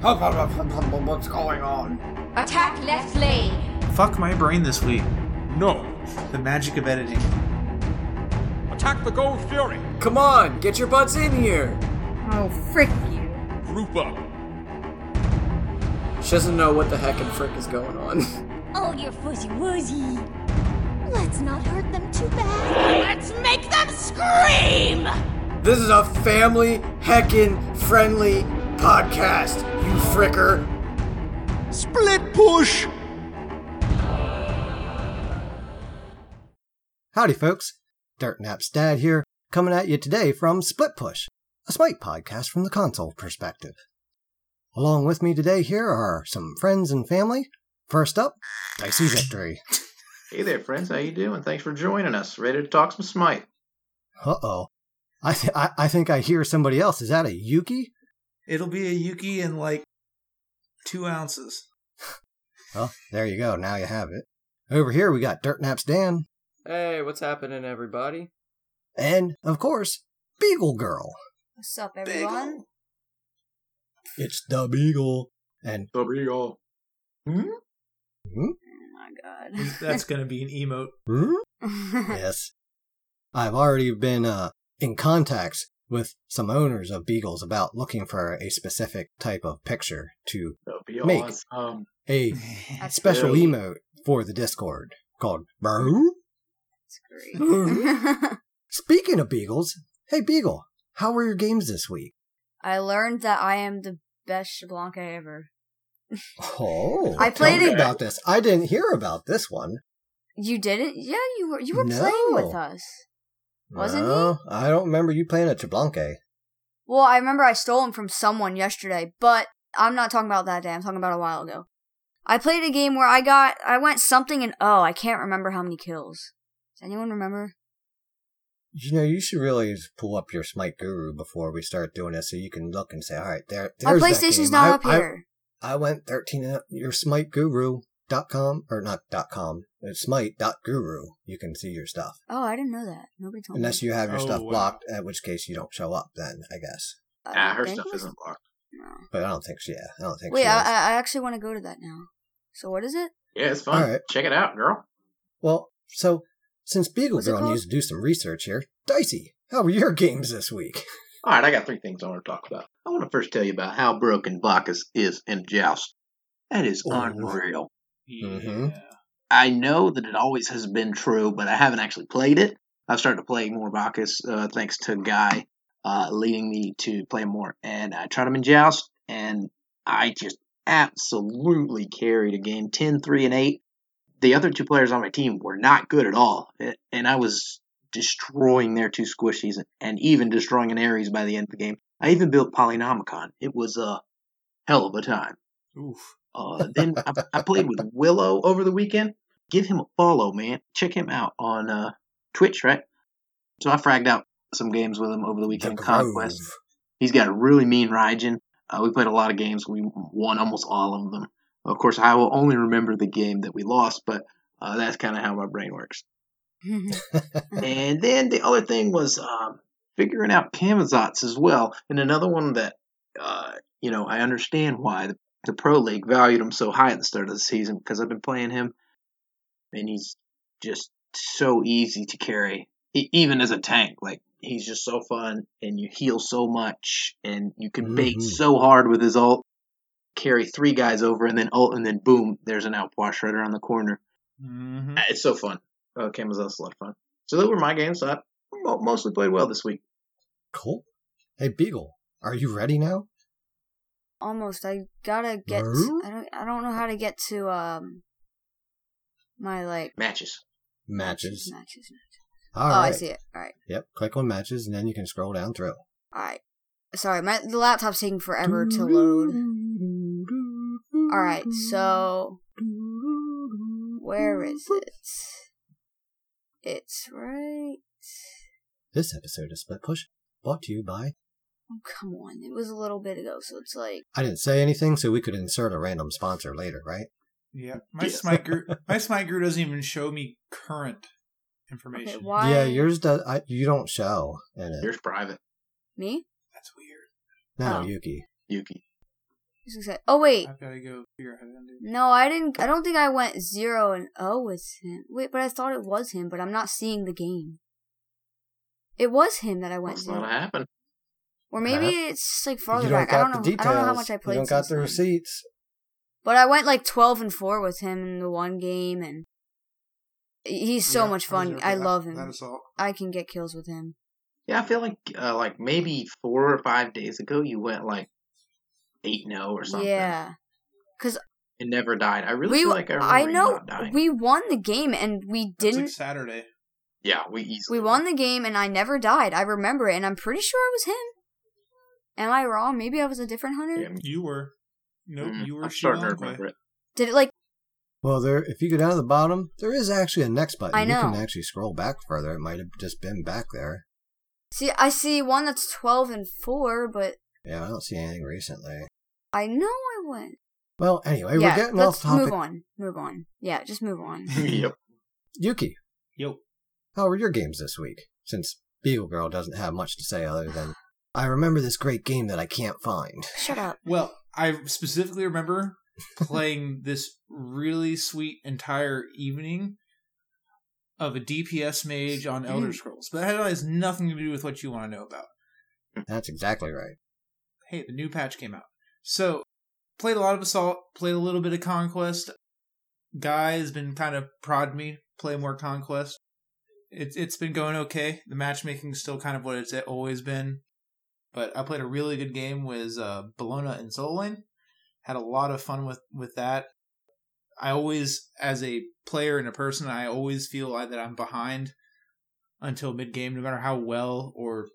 What's going on? Attack left lane. Fuck my brain this week. No. The magic of editing. Attack the Gold Fury. Come on, get your butts in here. Oh, frick you. Group up. She doesn't know what the heck and frick is going on. Oh, you fuzzy woozy. Let's not hurt them too bad. Let's make them scream! this is a family heckin' friendly podcast, you fricker. Split push. Howdy, folks. Dirt Nap's dad here, coming at you today from Split Push, a Smite podcast from the console perspective. Along with me today here are some friends and family. First up, Dicey Victory. Hey there, friends. How you doing? Thanks for joining us. Ready to talk some Smite? Uh oh. I, th- I I think I hear somebody else. Is that a Yuki? It'll be a Yuki in like two ounces. Well, there you go. Now you have it. Over here we got Dirt Nap's Dan, Hey, what's happening, everybody? and of course, Beagle Girl. What's up, everyone? It's the Beagle. And the Beagle. go. Hmm? Oh my god. That's gonna be an emote. hmm? yes. I've already been uh, in contacts with some owners of Beagles about looking for a specific type of picture to Make. awesome. a That's special Really? emote for the Discord called Boo. Speaking of Beagles, hey Beagle, how were your games this week? I learned that I am the best Xbalanque ever. Oh, I tell played me it- about this. I didn't hear about this one. You did it? Yeah, you were. You were No. playing with us. Wasn't he? I don't remember you playing at Xbalanque. Well, I remember I stole him from someone yesterday, but I'm not talking about that day. I'm talking about a while ago. I played a game where I got, I went something and oh, I can't remember how many kills. Does anyone remember? You know, you should really pull up your Smite Guru before we start doing this, so you can look and say, "All right, there." My PlayStation's not I- up here. I went 13 uh, and up. dot com or not dot .com. It's smite.guru. You can see your stuff. oh, I didn't know that. Nobody told Unless me. Unless you have your Oh, stuff wow. blocked, at which case you don't show up then, I guess. I Ah, her stuff isn't blocked. No. But I don't think she, yeah, I don't think Wait, she I. I I actually want to go to that now. So what is it? Yeah, it's fun. All right. Check it out, girl. Well, so since Beagle What's it Girl called? needs to do some research here, Dicey, how were your games this week? All right, I got three things I want to talk about. I want to first tell you about how broken Bacchus is in Joust. That is Oh. unreal. Mhm. I know that it always has been true, but I haven't actually played it. I've started to play more Bacchus uh, thanks to Guy uh, leading me to play more. And I tried him in Joust, and I just absolutely carried a game 10 3 and 8. The other two players on my team were not good at all, and I was destroying their two squishies and even destroying an Ares by the end of the game. I even built Polynomicon. It was a hell of a time. Oof. Uh, then I, I played with Willow over the weekend. Give him a follow, man. Check him out on uh, Twitch, right? So I fragged out some games with him over the weekend. The Conquest. He's got a really mean Raijin. Uh, we played a lot of games. We won almost all of them. Of course, I will only remember the game that we lost, but uh, that's kind of how my brain works. and then the other thing was um, figuring out Camazotz as well. And another one that, uh, you know, I understand why the, the Pro League valued him so high at the start of the season because I've been playing him, and he's just so easy to carry, even as a tank. Like he's just so fun, and you heal so much, and you can bait Mhm. so hard with his ult. Carry three guys over, and then ult, and then boom, there's an outpost shredder on the corner. hmm Uh, It's so fun. Uh, Camazotz's a lot of fun. So those were my games. I mostly played well this week. Cool. Hey, Beagle, are you ready now? Almost. I gotta get. Maru? I don't. I don't know how to get to um. My like Matches. Matches. Matches. matches. All oh, right. I see it. All right. Yep. Click on matches, and then you can scroll down through. All right. Sorry, my the laptop's taking forever to load. All right. So where is it? It's right. This episode of Split Push brought to you by. Oh, come on. It was a little bit ago, so it's like I didn't say anything, so we could insert a random sponsor later, right? Yeah. My Yes. Smite Guru, my Smite Guru doesn't even show me current okay. information. Why? Yeah, yours does. I, you don't show in it. Yours private. me. That's weird. no, Oh. Yuki. Yuki. Oh wait, I've got to go figure out how to undo. no, I didn't. I don't think I went zero and O with him. Wait, but I thought it was him, but I'm not seeing the game. It was him that I went That's zero, not happened. or maybe Well, it's like farther don't back. I don't know. the details. I don't know how much I played. You don't got since the then. receipts. But I went like 12 and 4 with him in the one game, and he's so Yeah, much fun. there I love him. I can get kills with him. Yeah, I feel like uh, like maybe four or five days ago you went like eight zero or something. Yeah. Because It never died. I really we, feel like I remember I you know not dying. we won the game, and we didn't. like Saturday. yeah, we easily we won the game, and I never died. I remember it, and I'm pretty sure it was him. Am I wrong? Maybe I was a different hunter. Yeah, You were. Nope, mm, you were I'm starting to Shilongwe. remember it. Did it like? Well, there. If you go down to the bottom, there is actually a next button. I You can know. actually scroll back further. It might have just been back there. See, I see one that's 12 and 4, but Yeah, I don't see anything recently. I know I went. Well, anyway, yeah, we're getting let's off topic. move on. Move on. Yeah, just move on. yep. Yuki, Yo. how were your games this week? Since Beagle Girl doesn't have much to say other than, I remember this great game that I can't find. Shut up. Well, I specifically remember playing this really sweet entire evening of a DPS mage on Elder Scrolls, but that has nothing to do with what you want to know about. That's exactly right. Hey, the new patch came out. So, played a lot of Assault, played a little bit of Conquest. Guy has been kind of prodding me play more Conquest. It's it's been going okay. The matchmaking's still kind of what it's always been. But I played a really good game with uh, Bellona and Solo Lane. Had a lot of fun with, with that. I always, as a player and a person, I always feel like that I'm behind until mid game, no matter how well or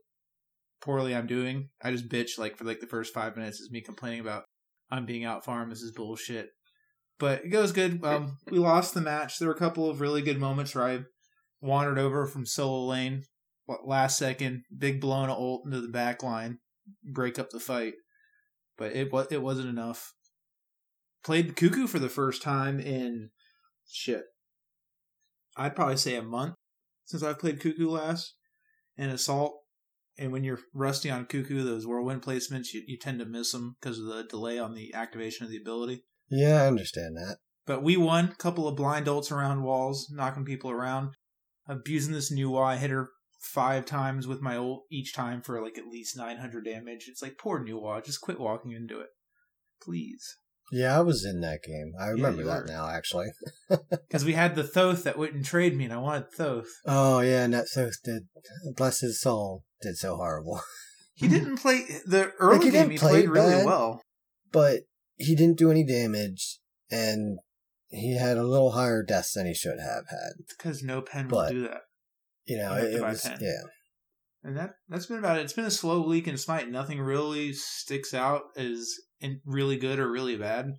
poorly I'm doing. I just bitch like for like the first five minutes is me complaining about I'm being out farmed. This is bullshit. But it goes good. Um, we lost the match. There were a couple of really good moments where I wandered over from solo lane last second, big blown ult into the back line, break up the fight. But it was it wasn't enough. Played Cuckoo for the first time in shit. I'd probably say a month since I've played Cuckoo last. And Assault and when you're rusty on Cuckoo, those whirlwind placements, you, you tend to miss them because of the delay on the activation of the ability. Yeah, I understand that. But we won. A couple of blind ults around walls, knocking people around. Abusing this Nuwa. I hit her five times with my ult each time for like at least 900 damage. It's like, poor Nuwa. Just quit walking into it. Please. Yeah, I was in that game. I remember you that were. now, actually. Because we had the Thoth that wouldn't trade me, and I wanted Thoth. Oh, yeah, and that Thoth did, bless his soul, did so horrible. He didn't play the early he game. He play played really bad. well. But he didn't do any damage, and he had a little higher deaths than he should have had. It's because no pen But- will do that. You know, You it, it was, 10. yeah. And that that's been about it. It's been a slow week in Smite. Nothing really sticks out as in really good or really bad.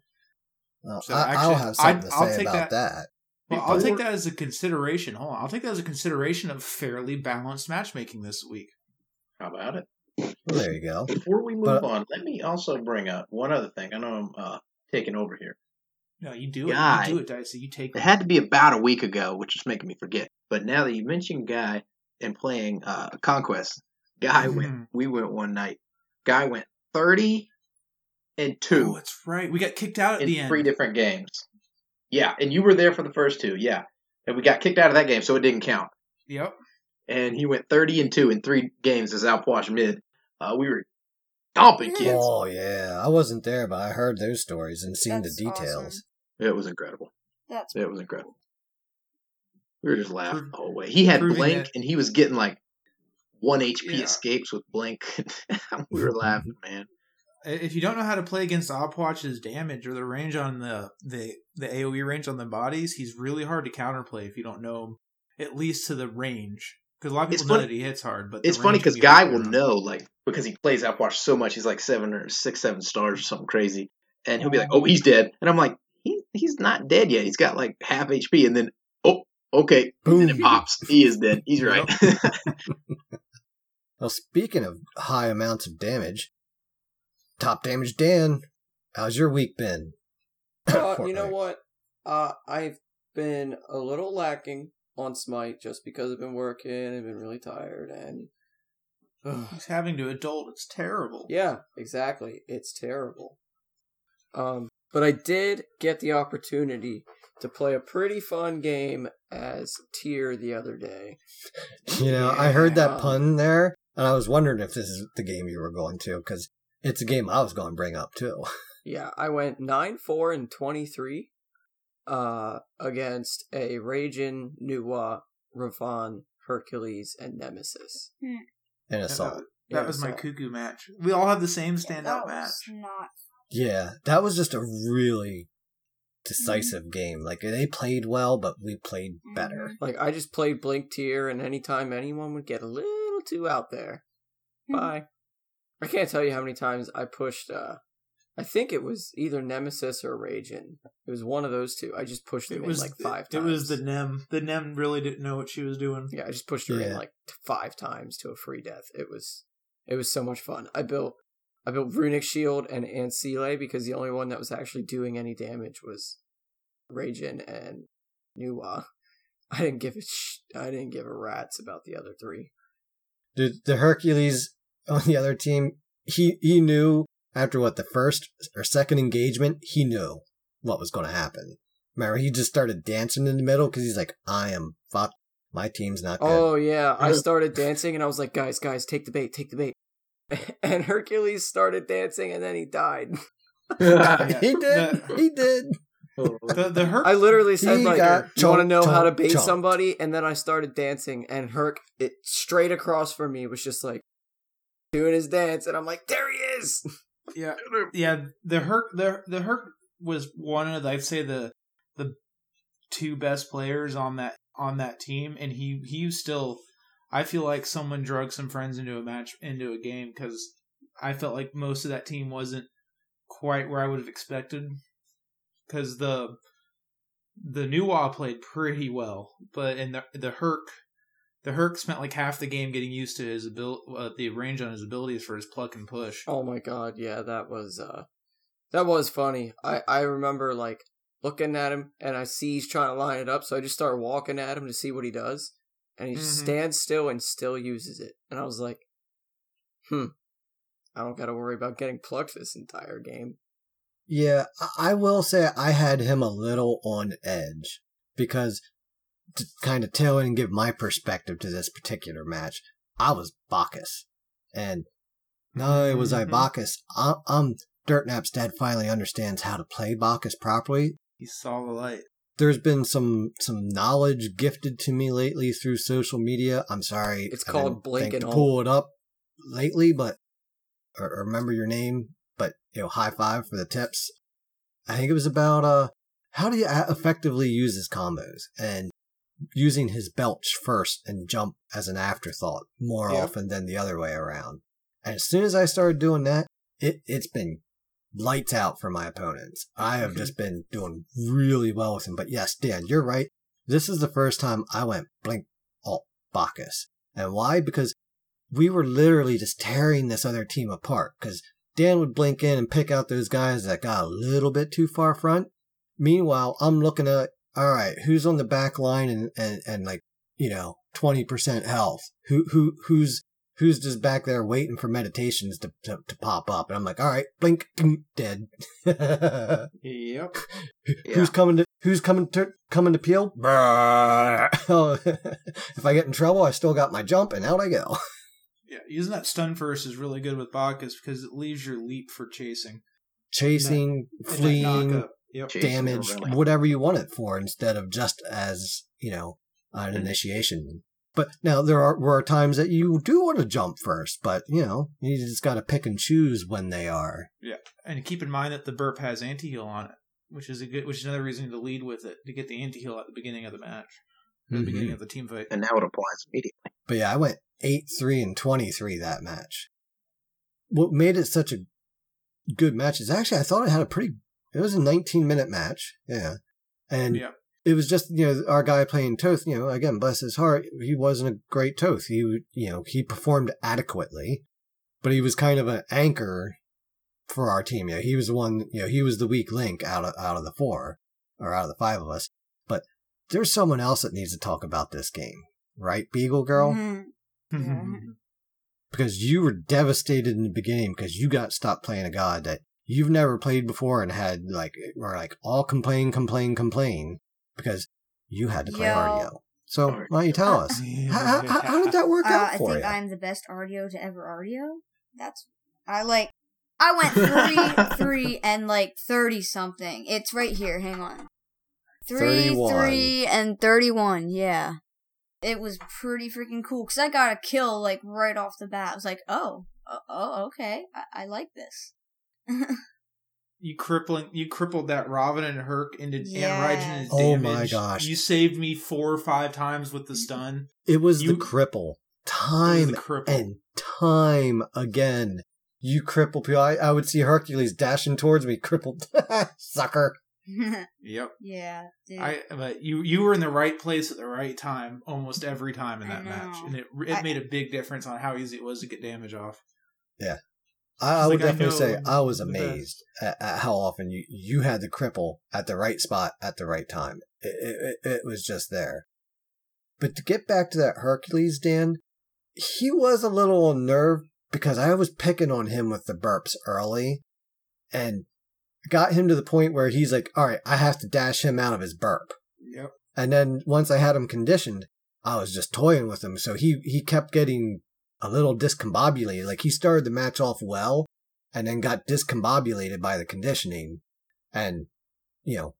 Well, So I, actually, I'll have something I'd- to I'll say take about that- that. Well, I'll take that as a consideration. Hold on, I'll take that as a consideration of fairly balanced matchmaking this week. How about it? Well, there you go. Before we move But- on, let me also bring up one other thing. I know I'm uh, taking over here. No, you do Guy. it. You do it, Dicey. You take It had to be about a week ago, which is making me forget. But now that you mentioned Guy and playing uh, Conquest, Guy went. Mhm. We went one night. Guy went thirty and Oh, two that's right. We got kicked out at in the end. three different games. Yeah, and you were there for the first two. Yeah, and we got kicked out of that game, so it didn't count. Yep. And he went thirty and two in three games as Outwash mid. Uh, we were stomping kids. Oh, yeah. I wasn't there, but I heard those stories and seen That's the details. awesome. It was incredible. That's It was incredible. We were just laughing Prov- the whole way. He had proving Blink, that- and he was getting like one HP Yeah. escapes with Blink. we were mm-hmm. laughing, man. If you don't know how to play against Opwatch's damage or the range on the the the AOE range on the bodies, he's really hard to counterplay if you don't know him at least to the range. Because a lot of It's people know funny- that he hits hard, but It's funny because Guy will know, like, because he plays Outwatch so much. He's like seven or six, seven stars or something crazy, and he'll be like, "Oh, he's dead," and I'm like, "He he's not dead yet. He's got like half HP," and then, "Oh, okay," and it pops. He is dead. He's right. Well, speaking of high amounts of damage, top damage Dan, how's your week been? Uh, you know what? Uh, I've been a little lacking on Smite just because I've been working. I've been really tired, and Ugh. He's having to adult. It's terrible. yeah, exactly. It's terrible. Um, but I did get the opportunity to play a pretty fun game as Tyr the other day. You know, I heard that pun there, and I was wondering if this is the game you were going to, because it's a game I was going to bring up too. Yeah, I went 9 4 and 23 uh, against a Raijin, Nuwa, Ravon, Hercules, and Nemesis. In That, assault. Yeah, that was my cuckoo match. We all have the same standout that match. not. Yeah, that was just a really decisive game. Like they played well, but we played better. Like, I just played Blink Tyr, and anytime anyone would get a little too out there, bye. I can't tell you how many times I pushed, uh, I think it was either Nemesis or Raijin. It was one of those two. I just pushed them It in was like five It times. It was the Nem. The Nem really didn't know what she was doing. Yeah, I just pushed her in like five times to a free death. It was it was so much fun. I built I built Runic Shield and Ancile because the only one that was actually doing any damage was Raijin and Nuwa. I didn't give a sh- I didn't give a rat's about the other three. The the Hercules on the other team, he he knew after what the first or second engagement, he knew what was going to happen. Remember, he just started dancing in the middle because he's like, "I am fucked. My team's not good." Oh yeah, I started dancing and I was like, guys, guys, take the bait, take the bait. And Hercules started dancing and then he died. he did. he did. The the Herc. I literally said He like, "You want to chomped, know how to chomped, bait chomped. somebody?" And then I started dancing, and Herc, it straight across from me, was just like doing his dance, and I'm like, "There he is!" Yeah, yeah. The Herc, the the Herc was one of the, I'd say the the two best players on that on that team, and he he still. I feel like someone drug some friends into a match into a game because I felt like most of that team wasn't quite where I would have expected. Because the the Nuwa played pretty well, but and the the Herc the Herc spent like half the game getting used to his abil- uh, the range on his abilities for his pluck and push. Oh my god, yeah, that was uh, that was funny. I I remember like looking at him, and I see he's trying to line it up, so I just start walking at him to see what he does, and he just Mhm. stands still and still uses it, and I was like, "Hmm, I don't got to worry about getting plucked this entire game." Yeah, I- I will say I had him a little on edge because to kind of tell and give my perspective to this particular match, I was Bacchus. And not only was I Mhm. Bacchus, I'm, I'm Dirtnap's dad finally understands how to play Bacchus properly. He saw the light. There's been some some knowledge gifted to me lately through social media. I'm sorry, It's I called didn't Blink and to pull it up lately, but or, or remember your name. But you know, high five for the tips. I think it was about uh how do you effectively use his combos and using his belch first and jump as an afterthought more Yep. often than the other way around. And as soon as I started doing that, it it's been lights out for my opponents. I have mm-hmm. just been doing really well with him. But yes, Dan, you're right. This is the first time I went blink alt Bacchus. And why? Because we were literally just tearing this other team apart. Because Dan would blink in and pick out those guys that got a little bit too far front. Meanwhile, I'm looking at, all right, who's on the back line and, and, and like, you know, 20% health? Who, who, who's, who's just back there waiting for meditations to, to, to pop up? And I'm like, all right, blink, dead. Yep. Who's coming to, who's coming to, coming to peel? Oh, if I get in trouble, I still got my jump and out I go. Yeah, using that stun first is really good with Bacchus because it leaves your leap for chasing. Chasing, that fleeing. Yep. Chasing damage, really. whatever you want it for, instead of just as you know an initiation. But now there are were times that you do want to jump first, but you know you just got to pick and choose when they are. Yeah, and keep in mind that the burp has anti-heal on it, which is a good, which is another reason to lead with it to get the anti-heal at the beginning of the match, at the Mhm. beginning of the team fight. And now it applies immediately. But yeah, I went eight three and twenty three that match. What made it such a good match is actually I thought it had a pretty. It was a nineteen minute match, yeah, and Yeah. it was just you know our guy playing Thoth. You know, again, bless his heart, he wasn't a great Thoth. He you know he performed adequately, but he was kind of an anchor for our team. You know, he was the one. You know, he was the weak link out of out of the four or out of the five of us. But there's someone else that needs to talk about this game, right, Beagle Girl? Mhm. Yeah. because you were devastated in the beginning because you got stopped playing a god that you've never played before and had like or like all complain, complain, complain because you had to play Yo. Artio. So why don't you tell us how, how, how did that work Uh, out I think you? I'm the best Artio to ever Artio. That's I like. I went three, three, and like thirty something. It's right here. Hang on. Three, 31. three, and thirty-one. Yeah, it was pretty freaking cool because I got a kill like right off the bat. I was like, oh, oh, oh okay, I, I like this. You crippling, you crippled that Robin and Herc into Yeah. and Raijin is Oh damage. my gosh. You saved me four or five times with the mm-hmm. stun. It was You- the cripple. Time the cripple. and time again. You cripple people. I, I would see Hercules dashing towards me, crippled. Sucker. Yep. yeah, dude. I but you you were in the right place at the right time almost every time in that match, and it it I- made a big difference on how easy it was to get damage off. I, I would like, I definitely say I was amazed at, at how often you, you had the cripple at the right spot at the right time. It, it, it, it was just there. But to get back to that Hercules, Dan, he was a little unnerved because I was picking on him with the burps early and got him to the point where he's like, all right, I have to dash him out of his burp. Yep. And then once I had him conditioned, I was just toying with him. So he, he kept getting a little discombobulated. Like he started the match off well and then got discombobulated by the conditioning. And, you know,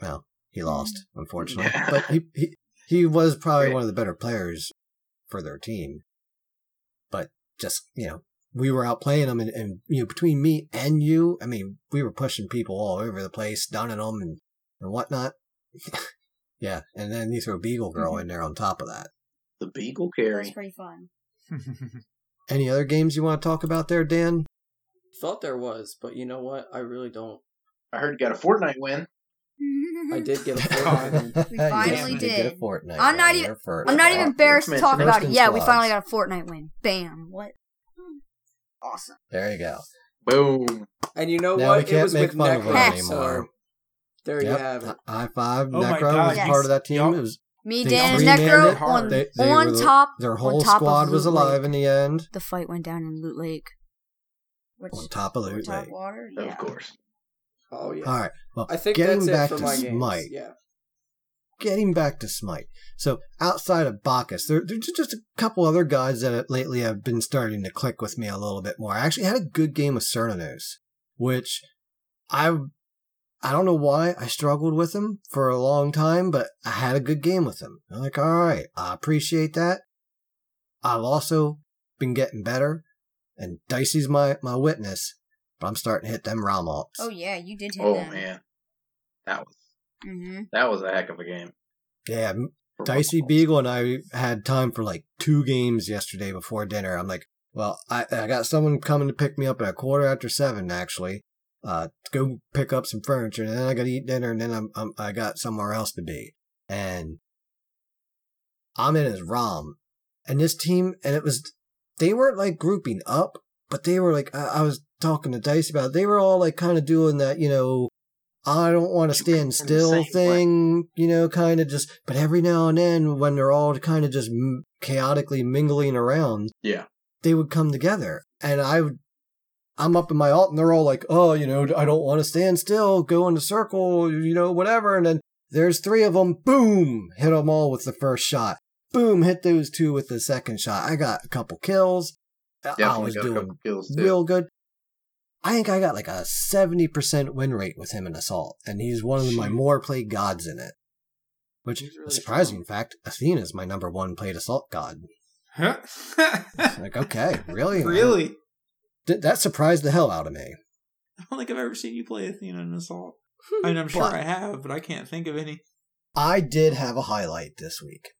well, he lost, unfortunately. Yeah. But he, he, he was probably Great. one of the better players for their team. But just, you know, we were out playing them and, and, you know, between me and you, I mean, we were pushing people all over the place, dunning them and, and whatnot. yeah. And then you throw Beagle Girl mm-hmm. in there on top of that. The Beagle That's carry. pretty fun. Any other games you want to talk about there, Dan? Thought there was, but you know what? I really don't. I heard you got a Fortnite win. I did get a Fortnite. We finally you did. get a Fortnite. I'm not even- You're first. I'm not even embarrassed to talk about it. Yeah, we finally got a Fortnite win. Bam. What? Awesome. There you go. Boom. And you know Now what? we can't it was make with fun of Necro, her anymore. so there you have it. High five. Oh Necro was yes. part of that team. Yup. It was Me, Dan, and Necro on, They- they on were the- top. their whole top squad of was Loot alive Lake. in the end. The fight went down in Loot Lake. Which, On top of Loot top Lake. water? Yeah. Of course. Oh yeah. All right. Well, I think getting that's back it for to my games. Smite. Yeah. Getting back to Smite. So outside of Bacchus, there, there's just a couple other guys that lately have been starting to click with me a little bit more. I actually had a good game with Cernunnos, which I I don't know why I struggled with him for a long time, but I had a good game with him. I'm like, all right, I appreciate that. I've also been getting better, and Dicey's my, my witness, but I'm starting to hit them ROM ops. Oh yeah, you did hit them. Oh them. man, that was Mm-hmm. that was a heck of a game. Yeah, for Dicey multiple. Beagle and I had time for like two games yesterday before dinner. I'm like, well, I, I got someone coming to pick me up at a quarter after seven, actually, uh, to go pick up some furniture, and then I got to eat dinner, and then I'm, I'm I got somewhere else to be, and I'm in his ROM, and this team, and it was they weren't like grouping up, but they were like I, I was talking to Dice about. It, they were all like kind of doing that, you know. I don't want to stand come from the still thing, you know, kind of just, but every now and then when they're all kind of just chaotically mingling around, Yeah. they would come together. And I would, I'm up in my alt and they're all like, oh, you know, I don't want to stand still, go in a circle, you know, whatever. And then there's three of them, boom, hit them all with the first shot. Boom, hit those two with the second shot. I got a couple kills. I- I was got doing kills real good. I think I got like a 70% win rate with him in Assault, and he's one of my more played gods in it. Which, He's really a surprising strong. fact, Athena's my number one played Assault god. Huh? Like, okay, really? really? Th- that surprised the hell out of me. I don't think I've ever seen you play Athena in Assault. Hmm, I mean, I'm sure But- I have, but I can't think of any. I did have a highlight this week.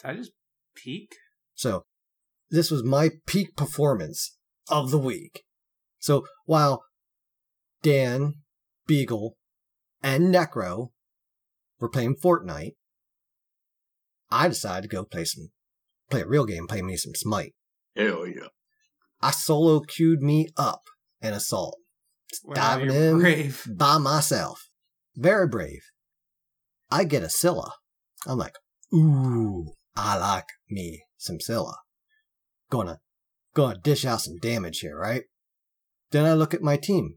Did I just peek? So, this was my peak performance of the week. So, while Dan, Beagle, and Necro were playing Fortnite, I decided to go play some, play a real game, play me some Smite. Hell yeah. I solo queued me up an Assault, Wow, diving in brave. by myself. Very brave. I get a Scylla. I'm like, ooh, I like me some Scylla. Gonna, gonna dish out some damage here, right? Then I look at my team.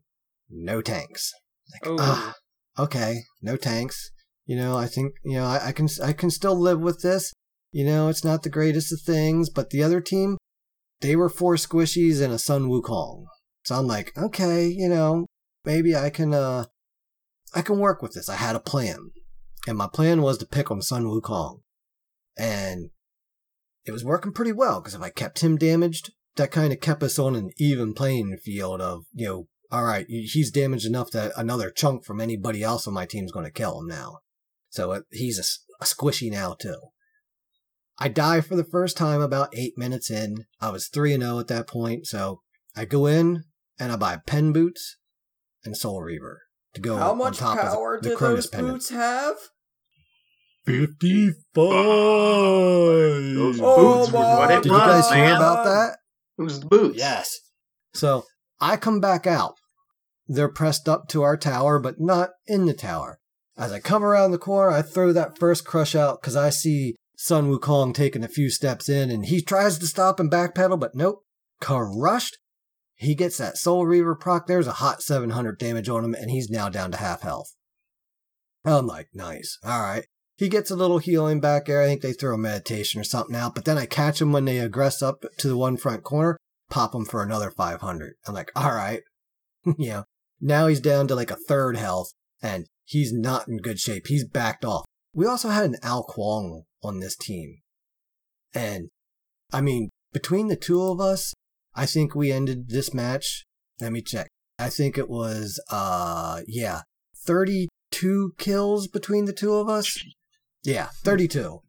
no tanks. Oh, Ah, okay, no tanks. You know, I think you know I, I can I can still live with this. You know, it's not the greatest of things, but the other team, they were four squishies and a Sun Wukong. So I'm like, okay, you know, maybe I can uh I can work with this. I had a plan. And my plan was to pick on Sun Wukong. And it was working pretty well because if I kept him damaged, that kind of kept us on an even playing field of, you know, all right, he's damaged enough that another chunk from anybody else on my team's going to kill him now. So uh, he's a squishy now too. I die for the first time about eight minutes in. I was 3 and 0 at that point, so I go in and I buy pen boots and Soul Reaver to go How on much top power of the, the do Cronus those pendant. boots have? 55. Those Oh boots were my what it Did you guys hear man. about that? It was the boots. Yes. So I come back out. They're pressed up to our tower, but not in the tower. As I come around the corner, I throw that first crush out because I see Sun Wukong taking a few steps in and he tries to stop and backpedal, but nope. Crushed. He gets that Soul Reaver proc. There's a hot 700 damage on him and he's now down to half health. I'm like, nice. All right. He gets a little healing back there. I think they throw a meditation or something out, but then I catch him when they aggress up to the one front corner, pop him for another 500. I'm like, all right. you know, now he's down to like a third health and he's not in good shape. He's backed off. We also had an Ao Kuang on this team. And I mean, between the two of us, I think we ended this match. Let me check. I think it was, uh, yeah, 32 kills between the two of us. Yeah, 32.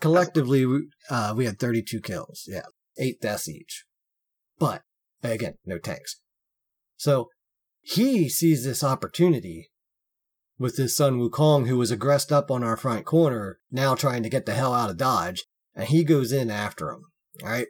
Collectively, uh, we had 32 kills. Yeah, eight deaths each. But, again, no tanks. So, he sees this opportunity with his Sun Wukong, who was aggressed up on our front corner, now trying to get the hell out of Dodge, and he goes in after him. Alright?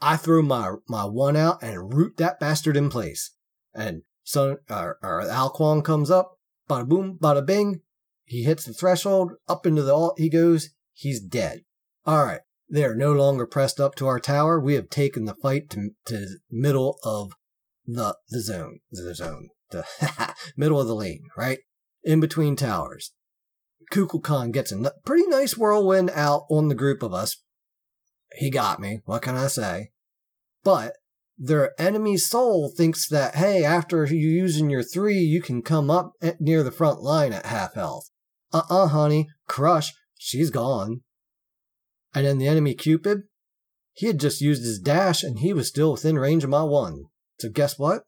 I throw my, my one out and root that bastard in place. And son, or, or Ao Kuang comes up, bada boom, bada bing. He hits the threshold, up into the alt he goes, he's dead. Alright, they are no longer pressed up to our tower. We have taken the fight to, to middle of the, the zone, the zone, the middle of the lane, right? In between towers. Kukulkan gets a pretty nice whirlwind out on the group of us. He got me. What can I say? But their enemy Sol thinks that, hey, after you using your three, you can come up at, near the front line at half health. Uh-uh, honey. Crush. She's gone. And then the enemy Cupid, he had just used his dash and he was still within range of my one. So guess what?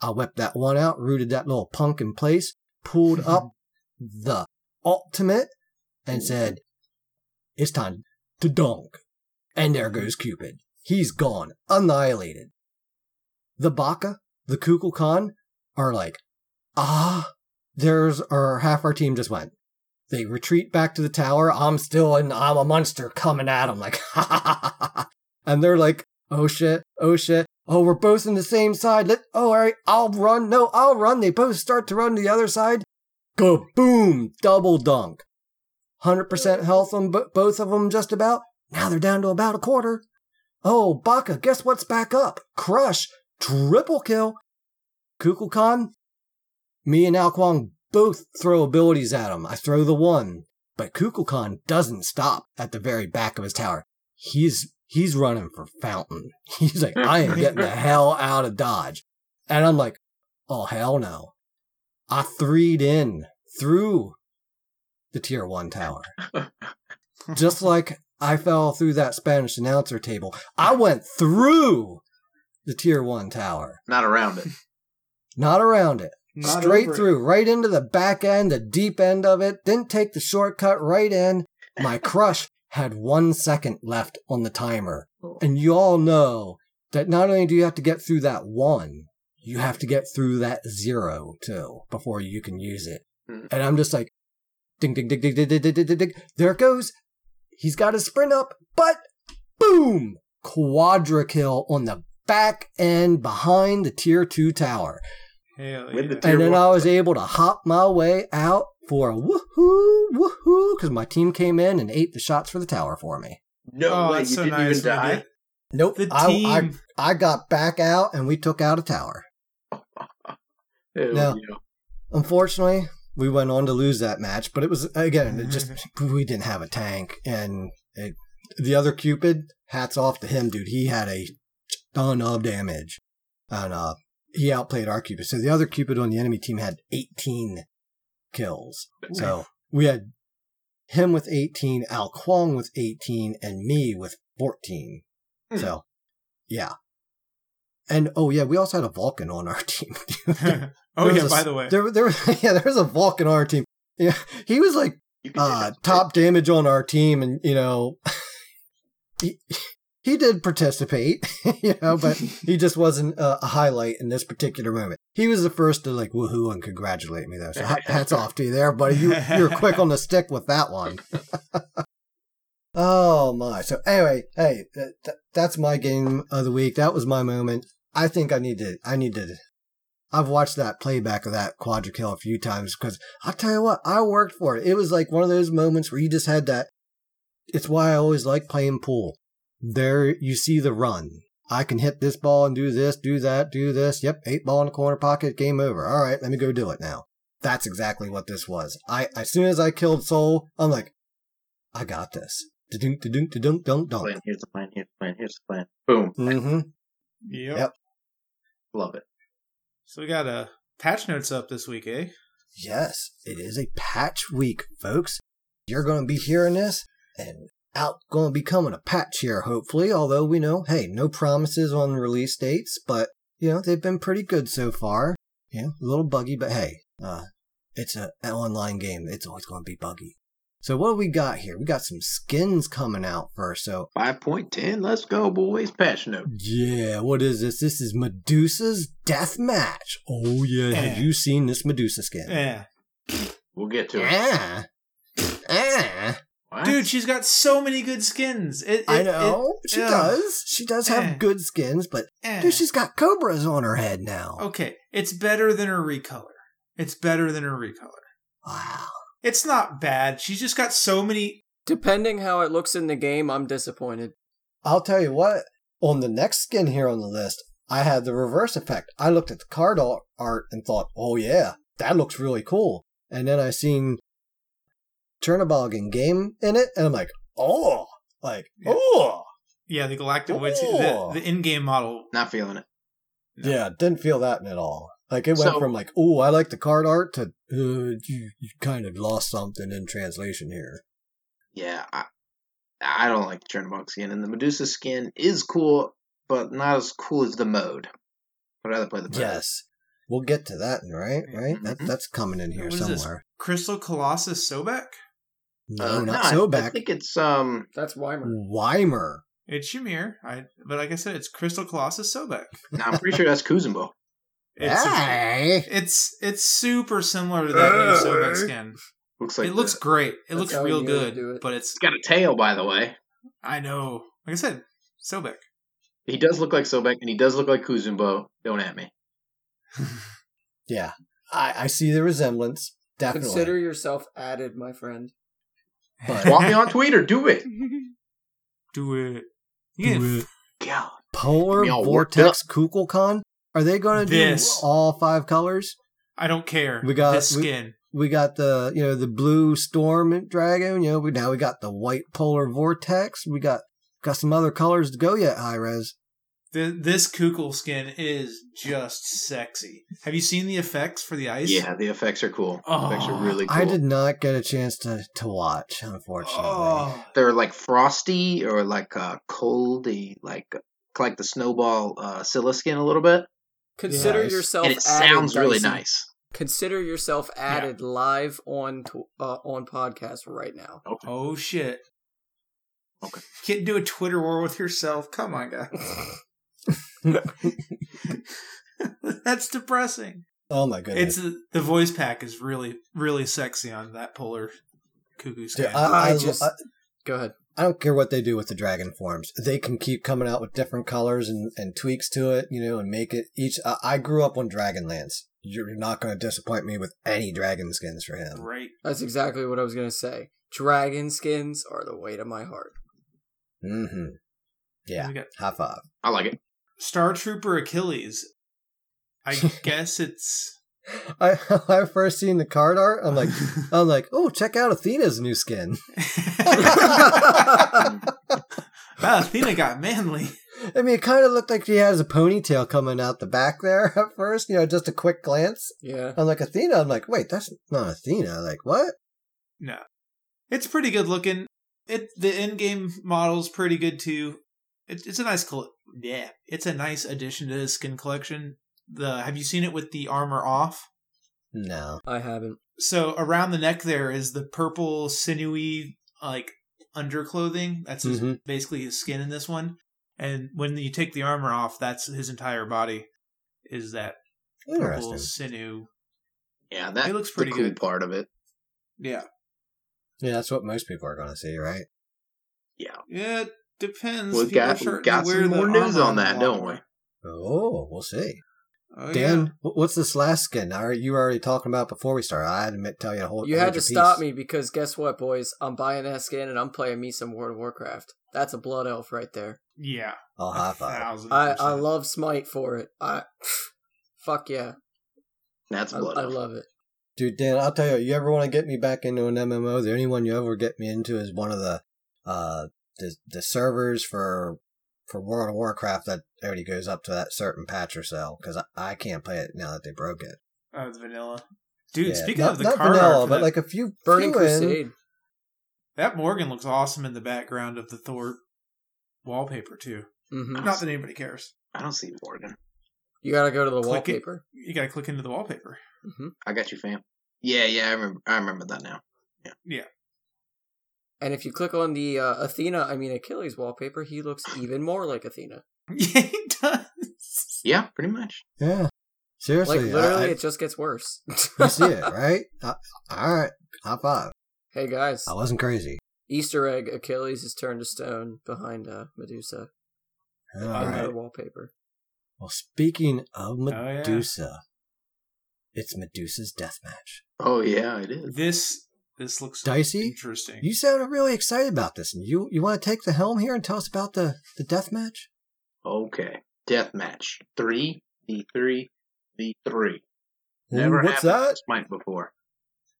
I whipped that one out, rooted that little punk in place, pulled up the ultimate, and said, It's time to dunk. And there goes Cupid. He's gone, annihilated. The Baka, the Kukulkan, are like, ah, there's, our half our team just went. They retreat back to the tower. I'm still and I'm a monster coming at them, like, ha ha ha ha ha. And they're like, oh shit, oh shit. Oh, we're both in the same side. Let, oh, all right, I'll run. No, I'll run. They both start to run to the other side. Go boom, double dunk. 100% health on bo- both of them just about. Now they're down to about a quarter. Oh, Baka, guess what's back up? Crush, triple kill. Kukulkan, me and Ao Kuang both throw abilities at him. I throw the one, but Kukulkan doesn't stop at the very back of his tower. He's he's running for fountain. He's like, I am getting the hell out of Dodge. And I'm like, oh hell no. I threed in through the tier one tower. Just like I fell through that Spanish announcer table. I went through the tier one tower. Not around it. Not around it. Not Straight over it. through, right into the back end, the deep end of it. Didn't take the shortcut right in. My crush had one second left on the timer. And you all know that not only do you have to get through that one, you have to get through that zero too before you can use it. Mhm. And I'm just like, ding, ding, ding, ding, ding, ding, ding, ding, ding, ding. There it goes. He's got a sprint up, but boom! Quadra kill on the back end behind the tier two tower. Hell yeah. And then. I was able to hop my way out for a woohoo, woohoo, because my team came in and ate the shots for the tower for me. No oh, way, you so didn't nice even die. did. Nope. The I, I, team. I got back out and we took out a tower. Hell No. yeah. Unfortunately, we went on to lose that match, but it was again, it just we didn't have a tank, and it, the other Cupid, hats off to him, dude. He had a ton of damage, and uh, he outplayed our Cupid. So the other Cupid on the enemy team had 18 kills. So we had him with 18, Ao Kuang with 18, and me with 14. So, yeah. And oh yeah, we also had a Vulcan on our team. oh There yeah, a- by the way. there, there, yeah, there was a Vulcan on our team. Yeah, he was like You can take uh, top damage on our team, and you know, he, he did participate, you know, but he just wasn't uh, a highlight in this particular moment. He was the first to like woohoo and congratulate me though. So hats off to you there, buddy. You you were quick on the stick with that one. oh my! So anyway, hey, that, that, that's my game of the week. That was my moment. I think I need to. I need to. I've watched that playback of that quadra kill a few times because I'll tell you what, I worked for it. It was like one of those moments where you just had that. It's why I always like playing pool. There you see the run. I can hit this ball and do this, do that, do this. Yep, eight ball in the corner pocket, game over. All right, let me go do it now. That's exactly what this was. I as soon as I killed Sol, I'm like, I got this. Da-dunk, da-dunk, da-dunk, dunk, dunk. Plan, here's the plan, here's the plan, here's the plan. Boom. Mm-hmm. Yep. Yep. Love it. So we got uh, patch notes up this week, eh? Yes, it is a patch week, folks. You're going to be hearing this, and out going to be coming a patch here, hopefully. Although we know, hey, no promises on release dates, but you know they've been pretty good so far. You know, a little buggy, but hey, uh, it's a, an online game. It's always going to be buggy. So what do we got here? We got some skins coming out first. So 5.10, let's go, boys. Patch note. yeah, what is this? This is Medusa's Death Match. Oh yeah, have Eh. you seen this Medusa skin? Yeah. We'll get to it. Yeah. ah. What? Dude, she's got so many good skins. It, I know it- she ugh. does. She does have Eh. good skins, but Eh. dude, she's got cobras on her head now. Okay, it's better than her recolor. It's better than her recolor. Wow. It's not bad. She's just got so many. Depending how it looks in the game, I'm disappointed. I'll tell you what. On the next skin here on the list, I had the reverse effect. I looked at the card art and thought, "Oh yeah, that looks really cool." And then I seen Chernobog in game in it, and I'm like, "Oh, like Yeah. oh." Yeah, the Galactic Witch, Oh. the, the in-game model. Not feeling it. Yeah, didn't feel that at all. Like it went So- from like, "Oh, I like the card art" to uh, you, you kind of lost something in translation here. Yeah, I, I don't like the Chernobog skin, and the Medusa skin is cool, but not as cool as the mode. I'd rather play the mode. Yes. We'll get to that, right? Right? That, Mhm. that's coming in here What is this? somewhere. Crystal Colossus Sobek? No, Uh, not I- so I think it's um. That's Weimer. Weimer. It's Shamir. I, but like I said, it's Crystal Colossus Sobek. No, I'm pretty sure that's Kuzenbo. It's, hey! it's it's super similar to that new Sobek skin. Looks like it looks the- great. It That's looks real good. it. But it's It's got a tail, by the way. I know. Like I said, Sobek. He does look like Sobek, and he does look like Kuzenbo. Don't at me. Yeah. I, I see the resemblance. Definitely. Consider yourself added, my friend. But Walk me on Twitter. Do it. Do it. You Do can- it. God. Polar Me all worked Vortex Kukulkan? Are they going to do This. all five colors? I don't care. We got- this we- skin. We got the, you know, the blue storm dragon. You know, we now we got the white polar vortex. We got got some other colors to go yet, high res. Th this Kukul skin is just sexy. Have you seen the effects for the ice? Yeah, the effects are cool. The effects Oh, are really cool. I did not get a chance to to watch, unfortunately. Oh, They're like frosty or like uh, coldy, like like the snowball uh, Scylla skin a little bit, Consider Nice. yourself and it added, sounds really nice. Consider yourself added live on to, uh, on podcast right now. oh shit. Okay. Can't do a Twitter war with yourself. Come on, guys. That's depressing. Oh my goodness! It's the voice pack is really really sexy on that polar cuckoo skin. Dude, I, I, I just- I, Go ahead. I don't care what they do with the dragon forms. They can keep coming out with different colors and, and tweaks to it, you know, and make it each. I, I grew up on Dragonlance. You're not going to disappoint me with any dragon skins for him. right. That's exactly what I was gonna say. Dragon skins are the weight of my heart. Mm-hmm. Yeah. Got High five. I like it. Star Trooper Achilles. I guess it's I I first seen the card art. I'm like, I'm like, oh, check out Athena's new skin. wow, Athena got manly. I mean, it kind of looked like she has a ponytail coming out the back there at first. You know, just a quick glance. Yeah. I'm like Athena. I'm like, wait, that's not Athena. Like what? No, it's pretty good looking. It the in game model's pretty good too. It, it's a nice coll- yeah, it's a nice addition to the skin collection. The have you seen it with the armor off? No. I haven't. So around the neck there is the purple sinewy like underclothing. That's his, Mhm. basically his skin in this one. And when you take the armor off, that's his entire body. Is that purple Interesting. sinew? Yeah, that It looks the pretty cool good. part of it. Yeah, Yeah, that's what most people are going to see, right? Yeah, yeah. It depends. we've People got, we've got some more news on that, a don't we? Oh, we'll see. Oh, Dan, yeah. what's this last skin? Are you were already talking about before we start? I had to tell you a whole. You had major to stop me because guess what, boys? I'm buying that skin and I'm playing me some World of Warcraft. That's a blood elf right there. Yeah. Oh, a high five. I, I love Smite for it. I fuck yeah. That's I, blood. I elf. love it. Dude, Dan, I'll tell you, you ever want to get me back into an MMO? The only one you ever get me into is one of the uh the the servers for for World of Warcraft that already goes up to that certain patch or so because I, I can't play it now that they broke it. Oh, the vanilla. Dude, Yeah, speaking not, of the not card vanilla, but that, like a few Burning few in. Crusade. that Morgan looks awesome in the background of the Thor wallpaper too. hmm Not that anybody cares. I don't see Morgan. You gotta go to the Click it. wallpaper. You gotta click into the wallpaper. I got you, fam. Yeah, yeah, I remember. I remember that now. And if you click on the uh, Athena, I mean Achilles wallpaper, he looks even more like Athena. Yeah, he does. Yeah, pretty much. Yeah, seriously, Like literally, I, it just gets worse. I, you see it, right? Uh, all right, high five. hey guys, I wasn't crazy. Easter egg: Achilles is turned to stone behind uh, Medusa. All Okay. Right. wallpaper. Well, speaking of Oh, yeah. Medusa, it's Medusa's death match. Oh yeah, it is. This this looks Dicey? interesting. You sound really excited about this, and you you want to take the helm here and tell us about the the death match? Okay, death match three v three v three. Ooh, Never what's happened in that? Smite before.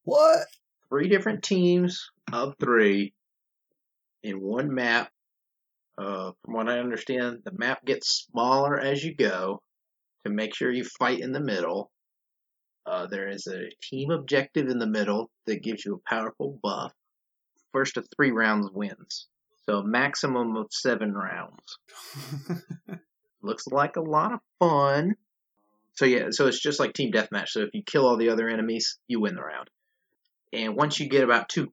What? Three different teams of three in one map. Uh, from what I understand, the map gets smaller as you go to make sure you fight in the middle. Uh, there is a team objective in the middle that gives you a powerful buff. First of three rounds wins. So a maximum of seven rounds. Looks like a lot of fun. So yeah, so it's just like team deathmatch. So if you kill all the other enemies, you win the round. And once you get about two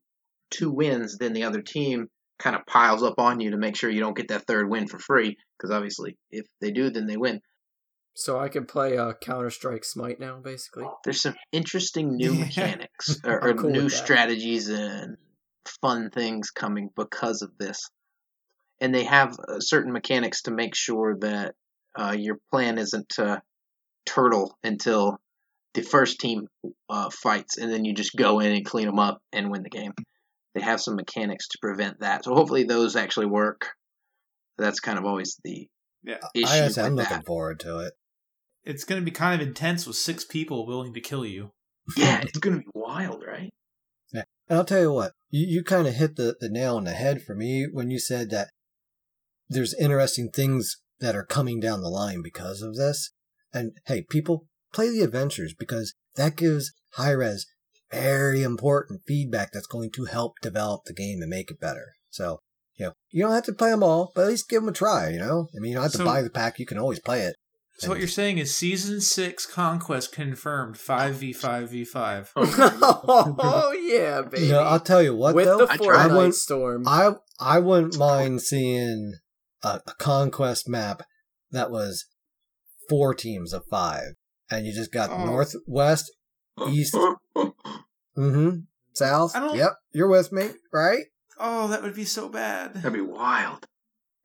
two wins, then the other team kind of piles up on you to make sure you don't get that third win for free. Because obviously, if they do, then they win. So I can play uh, Counter Strike Smite now, basically. There's some interesting new Yeah. mechanics or, or cool new strategies and fun things coming because of this. And they have uh, certain mechanics to make sure that uh, your plan isn't to turtle until the first team uh, fights, and then you just go in and clean them up and win the game. They have some mechanics to prevent that, so hopefully those actually work. That's kind of always the Yeah. issue I with guess I'm looking forward to it. It's going to be kind of intense with six people willing to kill you. Yeah, it's gonna be wild, right? Yeah. And I'll tell you what, you, you kind of hit the, the nail on the head for me when you said that there's interesting things that are coming down the line because of this. And hey, people, play the adventures because that gives Hi-Rez very important feedback that's going to help develop the game and make it better. So, you know, you don't have to play them all, but at least give them a try, you know? I mean, you don't have to So- buy the pack, you can always play it. So what you're saying is season six conquest confirmed five v five v five. oh yeah, baby. You know, I'll tell you what, With though. the I. Fortnite wouldn't- storm. I I wouldn't mind seeing a, a conquest map that was four teams of five, and you just got Oh. northwest, east, mm-hmm, south. Yep, you're with me, right? Oh, that would be so bad. That'd be wild.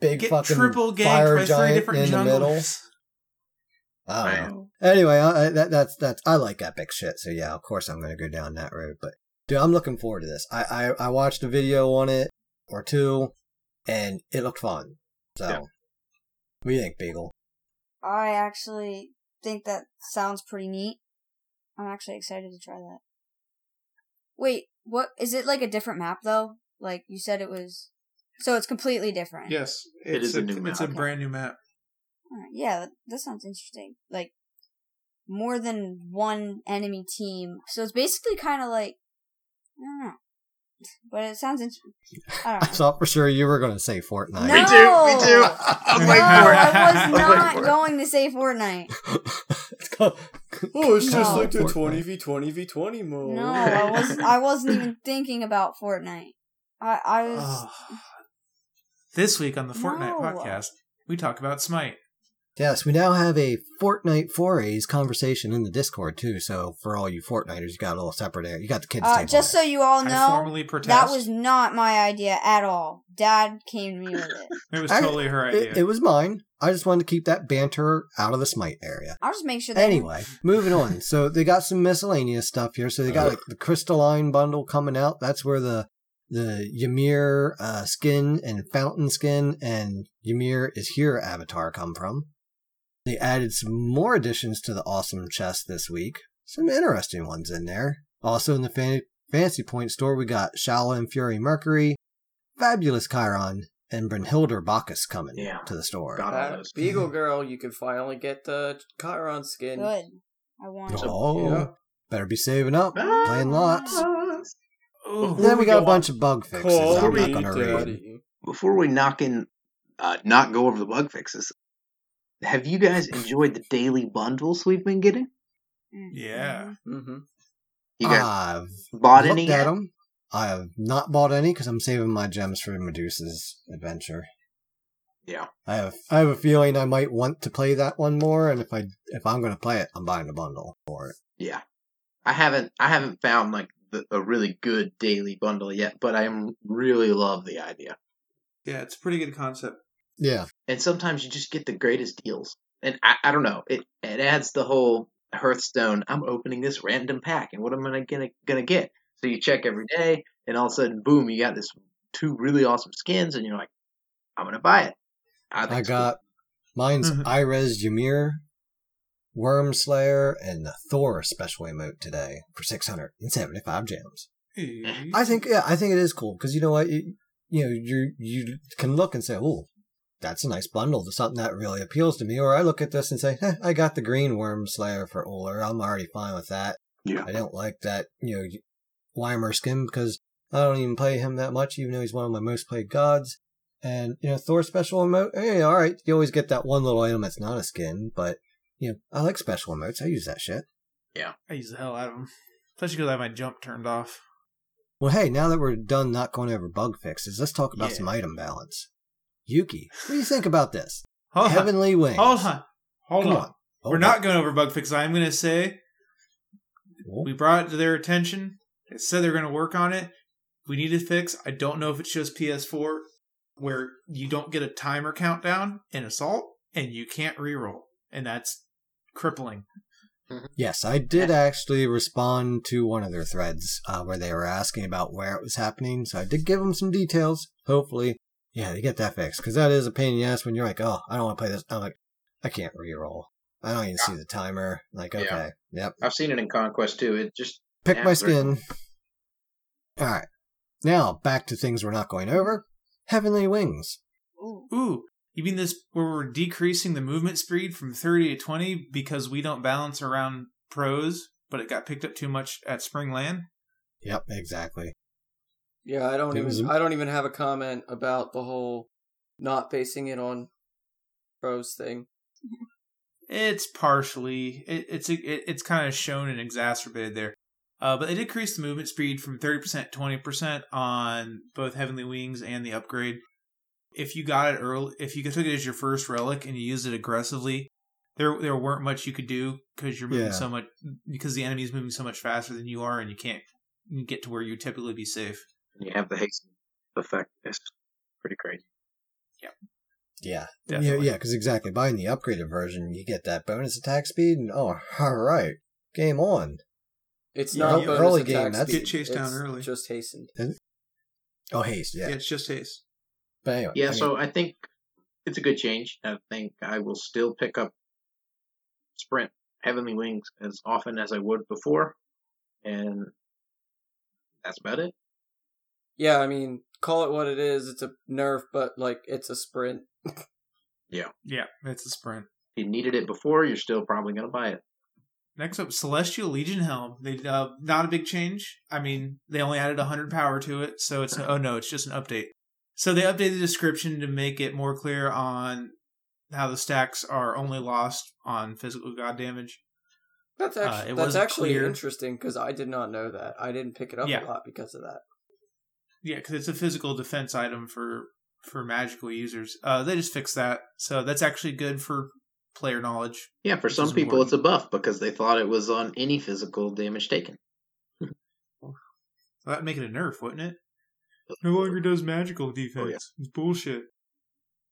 Big Get fucking triple ganked fire by three giant different in the middle. Jungles. I don't know. Oh. Anyway, I, I- that, that's that's I like epic shit. So yeah, of course I'm gonna go down that road. But dude, I'm looking forward to this. I I, I watched a video on it or two, and it looked fun. So, Yeah. what do you think, Beagle? I actually think that sounds pretty neat. I'm actually excited to try that. Wait, what is it like a different map though? Like you said it was so it's completely different. Yes, It it's is a new It's a map. brand new map. Alright, Yeah, that, that sounds interesting. Like more than one enemy team. So it's basically kind of like I don't know. But it sounds interesting. I I don't know. thought for sure you were going to say Fortnite. No. Me too. Me too. I was No, waiting for. I was I was waiting not for going to say Fortnite. it's called, Oh, it's just like the Fortnite. 20 v 20 v 20 mode. No, I wasn't. I wasn't even thinking about Fortnite. I, I was. Oh. This week on the Fortnite No. podcast, we talk about Smite. Yes, we now have a Fortnite forays conversation in the Discord too. So for all you Fortniters, you got a little separate area. You got the kids Uh, just so you all know, that was not my idea at all. Dad came to me with it. it was I- totally her idea. it, it was mine. I just wanted to keep that banter out of the Smite area. I'll just make sure that. Anyway, moving on. So they got some miscellaneous stuff here. So they got like the crystalline bundle coming out. That's where the the Ymir uh, skin and fountain skin and Ymir is here avatar come from. They added some more additions to the awesome chest this week. Some interesting ones in there. Also in the fan- Fantasy Point store, we got Shala and Fury Mercury, Fabulous Chiron, and Brynhildr Bacchus coming Yeah. to the store. Got all those. Beagle Girl, you can finally get the Chiron skin. Good. I want. it. Oh, Yeah. better be saving up, playing lots. Ooh. Then we got a go bunch of bug fixes. Call I'm not going to read. Before we knock in, uh, not go over the bug fixes. Have you guys enjoyed the daily bundles we've been getting? Yeah. Mm-hmm. You guys I've bought any? at them. I have not bought any because I'm saving my gems for Medusa's adventure. Yeah. I have I have a feeling I might want to play that one more, and if I if I'm going to play it, I'm buying a bundle for it. Yeah, I haven't I haven't found like the, a really good daily bundle yet, but I really love the idea. Yeah, it's a pretty good concept. Yeah, And sometimes you just get the greatest deals, and I, I don't know it it adds the whole Hearthstone. I'm opening this random pack, and what am I gonna gonna get? So you check every day, and all of a sudden, boom, you got this two really awesome skins, and you're like, I'm gonna buy it. I, I it's cool. got mine's Mhm. Irez Ymir, Worm Slayer, and the Thor special emote today for 675 gems. I think yeah, I think it is cool because you know what, you, you know you you can look and say, oh, that's a nice bundle to something that really appeals to me. Or I look at this and say, eh, I got the Green Worm Slayer for Uller. I'm already fine with that. Yeah. I don't like that you know Ymir skin because I don't even play him that much, even though he's one of my most played gods. And you know Thor special emote, hey, all right, you always get that one little item that's not a skin, but you know I like special emotes. I use that shit. Yeah, I use the hell out of them, especially because I have my jump turned off. Well, hey, now that we're done not going over bug fixes, let's talk about Yeah. some item balance. Yuki, what do you think about this? Hold on. Heavenly Wings. Hold on. Hold Come on. on. We're Hold not going over bug fixes. I'm going to say we brought it to their attention. They said they're going to work on it. We need a fix. I don't know if it's just PS4 where you don't get a timer countdown in Assault and you can't reroll. And that's crippling. Yes, I did actually respond to one of their threads uh, where they were asking about where it was happening. So I did give them some details. Hopefully, yeah, they get that fixed because that is a pain in the ass when you're like, oh, I don't want to play this. I'm like, I can't re-roll. I don't even see the timer. Like, Yeah. okay, yep, I've seen it in Conquest too. It just pick Yeah, my very skin. All right, now back to things we're not going over. Heavenly Wings. Ooh. Ooh, you mean this where we're decreasing the movement speed from 30 to 20 because we don't balance around pros, but it got picked up too much at Springland? Yep, exactly. Yeah, I don't It even was- I don't even have a comment about the whole not basing it on pros thing. It's partially it, it's it, it's kind of shown and exacerbated there, uh, but they decreased the movement speed from thirty percent to twenty percent on both Heavenly Wings and the upgrade. If you got it early, if you took it as your first relic and you used it aggressively, there there weren't much you could do because you're moving Yeah. so much because the enemy's moving so much faster than you are, and you can't get to where you typically be safe. You have the haste effect. It's pretty crazy. Yeah, Definitely. yeah, yeah. Because exactly, buying the upgraded version, you get that bonus attack speed, and oh, all right, game on. It's Yeah, not you- bonus early attack game, that's- Get chased down early. Just hastened. Oh, haste, yeah. Yeah, it's just haste. But anyway, Yeah, I mean, so I think it's a good change. I think I will still pick up sprint Heavenly Wings as often as I would before, and that's about it. Yeah, I mean, call it what it is. It's a nerf, but like it's a sprint. Yeah. Yeah, it's a sprint. If you needed it before, you're still probably going to buy it. Next up, Celestial Legion Helm. They uh, not a big change. I mean, they only added 100 power to it, so it's oh no, it's just an update. So they updated the description to make it more clear on how the stacks are only lost on physical god damage. That's Uh, actually it that's actually clear. interesting because I did not know that. I didn't pick it up Yeah. a lot because of that. Yeah, because it's a physical defense item for for magical users. Uh, they just fixed that, so that's actually good for player knowledge. Yeah, for some is people it's a buff because they thought it was on any physical damage taken. That'd make it a nerf, wouldn't it? No longer does magical defense. It's bullshit.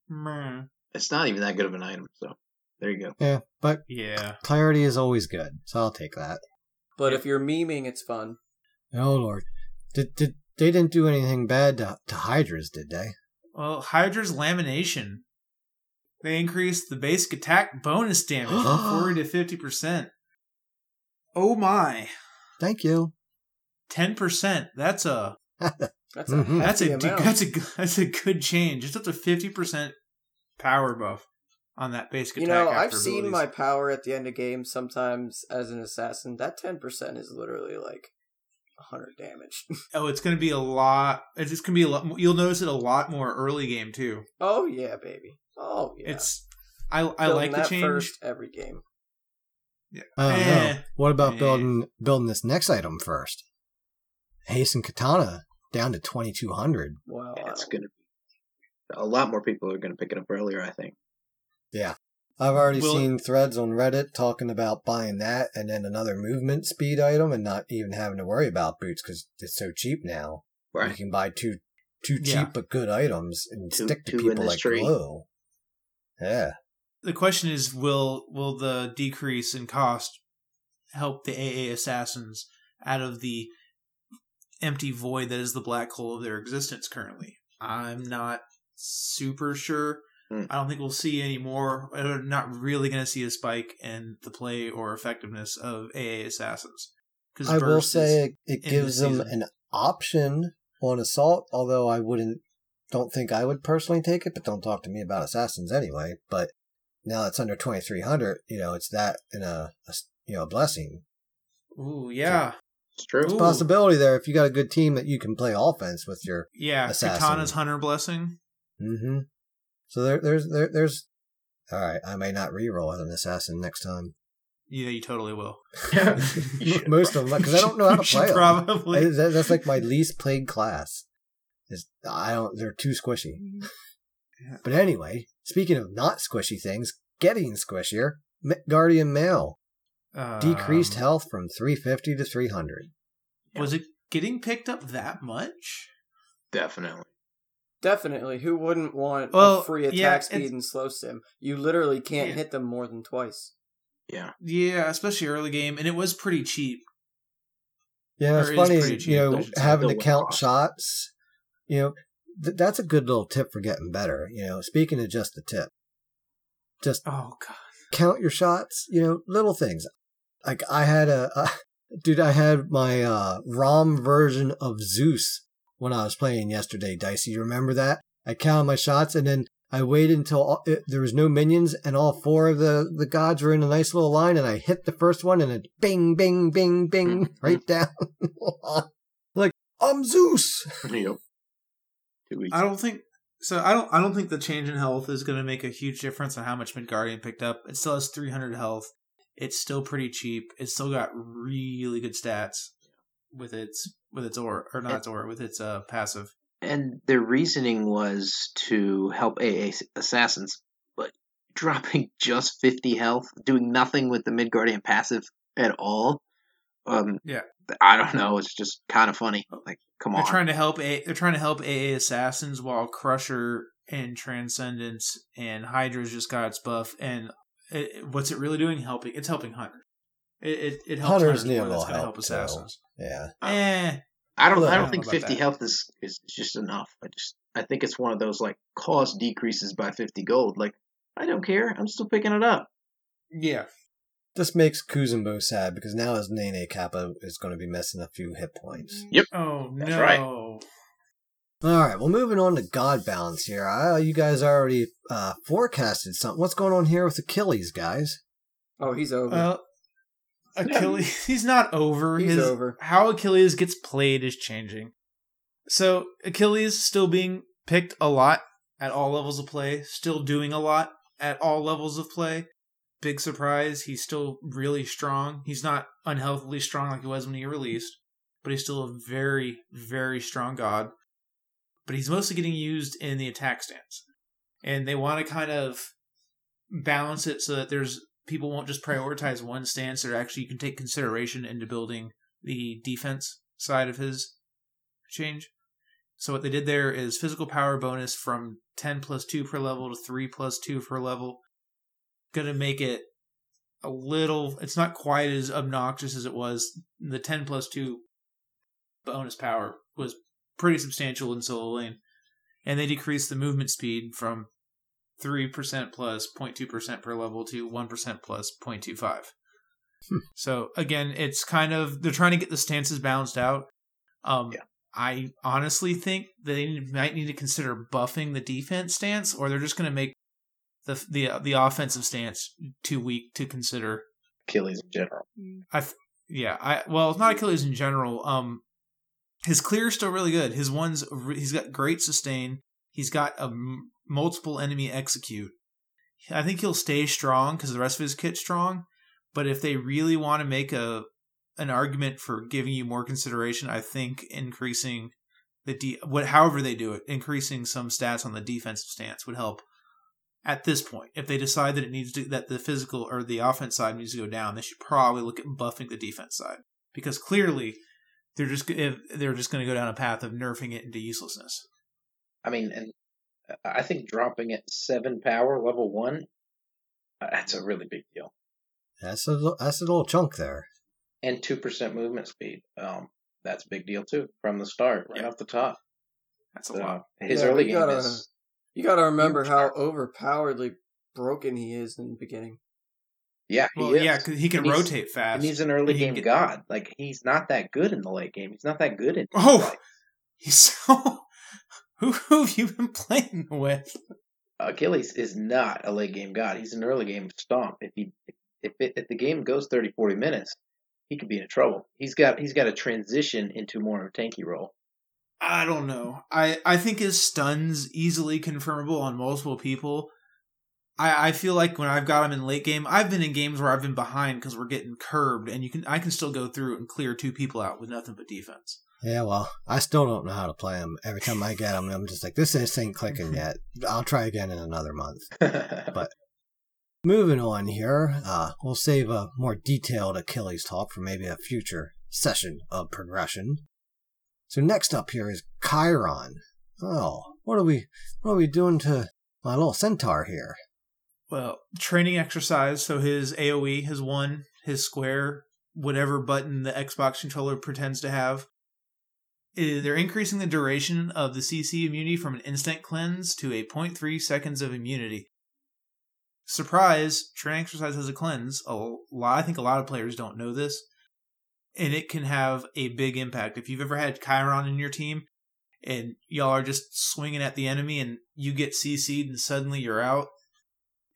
Meh. It's not even that good of an item, so there you go. Yeah, but Yeah. clarity is always good, so I'll take that. But if you're memeing, it's fun. Oh lord, did did they didn't do anything bad to, to hydras, did they? Well, Hydra's lamination. They increased the basic attack bonus damage from 40 to 50%. Oh my. Thank you. 10%. That's a That's a Mhm. that's a amount. that's a that's a good change. It's up to 50% power buff on that basic you attack. know, I've after seen my power at the end of games sometimes as an assassin. That ten percent is literally like hundred damage. Oh, it's going to be a lot. It's just going to be a lot. You'll notice it a lot more early game too. oh yeah, baby. Oh yeah. It's I I Building like the that change. first every game. Yeah. I don't Eh. know. What about Eh. building building this next item first? Hasten Katana down to twenty two hundred. Well, Yeah, it's going to be. a lot more people are going to pick it up earlier, I think. I've already Will- seen threads on Reddit talking about buying that and then another movement speed item and not even having to worry about boots because it's so cheap now. You can buy two two cheap Yeah. but good items and Two- stick to people like glue. Yeah. the question is will will the decrease in cost help the AA assassins out of the empty void that is the black hole of their existence currently? I'm not super sure. Hmm. I don't think we'll see any more. We're not really going to see a spike in the play or effectiveness of AA assassins. Because I will say it, it gives the them an option on assault, although I wouldn't don't think I would personally take it, but don't talk to me about assassins anyway. But now it's under twenty three hundred, you know, it's that and a, a s- you know a blessing. Ooh, yeah, It's true. Ooh. Possibility there if you got a good team that you can play offense with your yeah. Assassin. Katana's hunter blessing. Mm-hmm. So there, there's, there, there's. All right, I may not re-roll as an assassin next time. Yeah, you totally will. Most of them, because I don't know how to You should play them. Probably. I- that's like my least played class. Is I don't. They're too squishy. Yeah. But anyway, speaking of not squishy things, getting squishier, Guardian Mail decreased Um, health from 350 to 300. Was it getting picked up that much? Definitely. Definitely. Who wouldn't want Well, a free attack yeah, speed and slow sim? You literally can't Yeah. hit them more than twice. Yeah. Yeah, especially early game, and it was pretty cheap. Yeah, it's funny, cheap, you know, I should say. having to count cost. shots. You know, th- that's a good little tip for getting better. You know, speaking of just the tip, just Oh god. count your shots. You know, little things. Like I had a, uh, dude, I had my uh, ROM version of Zeus when I was playing yesterday. Dicey, you remember that? I counted my shots and then I waited until all, it, there was no minions and all four of the, the gods were in a nice little line and I hit the first one and it bing, bing, bing, bing, mm-hmm. right down. like, I'm Zeus. Yep. I don't think so. I don't. I don't think the change in health is going to make a huge difference on how much Midgardian picked up. It still has 300 health. It's still pretty cheap. It's still got really good stats with its with its aura or not its aura with its uh passive. And their reasoning was to help AA assassins, but dropping just 50 health, doing nothing with the Midgardian passive at all. Um, Yeah. I don't know. It's just kind of funny. Like, come They're on. trying to help. A, they're trying to help AA assassins while Crusher and Transcendence and Hydra's just got its buff. And it, it- what's it really doing? Helping. It's helping hunters. It it, it helps Hunters hunters need a. That's little going help, help too. assassins. Yeah. Eh. I don't. I I don't don't think 50 that. health is is just enough. I just. I think it's one of those like cost decreases by 50 gold. Like, I don't care. I'm still picking it up. Yeah. This makes Kuzenbo sad because now his Nene Kappa is going to be missing a few hit points. Yep. Oh That's no! right. All right, well, moving on to God Balance here. Uh, you guys already uh, forecasted something. What's going on here with Achilles, guys? Oh, he's over. Well, Achilles, he's not over. He's His over. how Achilles gets played is changing. So Achilles still being picked a lot at all levels of play, still doing a lot at all levels of play. Big surprise, he's still really strong. He's not unhealthily strong like he was when he released, but he's still a very, very strong god. But he's mostly getting used in the attack stance. And they want to kind of balance it so that there's people won't just prioritize one stance or actually you can take consideration into building the defense side of his change. So what they did there is physical power bonus from 10 plus 2 per level to 3 plus 2 per level. Gonna make it a little it's not quite as obnoxious as it was. The 10 plus 2 bonus power was pretty substantial in solo lane. And they decreased the movement speed from 3% plus 0.2% per level to 1% plus 0.25. So again, it's kind of they're trying to get the stances balanced out. Um Yeah. I honestly think they might need to consider buffing the defense stance or they're just going to make the the the offensive stance too weak to consider. Achilles in general. I th- yeah, I well, it's not Achilles in general. Um his clear is still really good. His one's he's got great sustain. He's got a multiple enemy execute. I think he'll stay strong because the rest of his kit's strong. But if they really want to make a an argument for giving you more consideration, I think increasing the de- what however they do it, increasing some stats on the defensive stance would help. At this point, if they decide that it needs to that the physical or the offense side needs to go down, they should probably look at buffing the defense side because clearly they're just they're just going to go down a path of nerfing it into uselessness. I mean, and I think dropping it seven power level one, uh, that's a really big deal. That's a that's a little chunk there. And two percent movement speed, um, that's a big deal too from the start, right Yeah. off the top. That's a lot. his Yeah, early we game gotta- is You got to remember how overpoweredly broken he is in the beginning. yeah, he Well, is. yeah, 'cause he can And rotate fast. and he's an early game god. Like he's not that good in the late game. He's not that good in. Oh! like, He's so. Who, who have you been playing with? Achilles is not a late game god. He's an early game stomp. If he if it, if the game goes 30, 40 minutes, he could be in trouble. He's got he's got to transition into more of a tanky role. I don't know. I, I think his stuns easily confirmable on multiple people. I, I feel like when I've got him in late game, I've been in games where I've been behind because we're getting curbed, and you can I can still go through and clear two people out with nothing but defense. Yeah, well, I still don't know how to play them. Every time I get them, I'm just like, this, this ain't clicking yet. I'll try again in another month. but Moving on here, uh, we'll save a more detailed Achilles talk for maybe a future session of progression. So next up here is Chiron. Oh, what are we, what are we doing to my little centaur here? Well, training exercise. So his AOE, his one, his square, whatever button the Xbox controller pretends to have. They're increasing the duration of the CC immunity from an instant cleanse to a 0.3 seconds of immunity. Surprise! Training exercise has a cleanse. A lot, I think a lot of players don't know this, and it can have a big impact. If you've ever had Chiron in your team, and y'all are just swinging at the enemy, and you get CC'd, and suddenly you're out,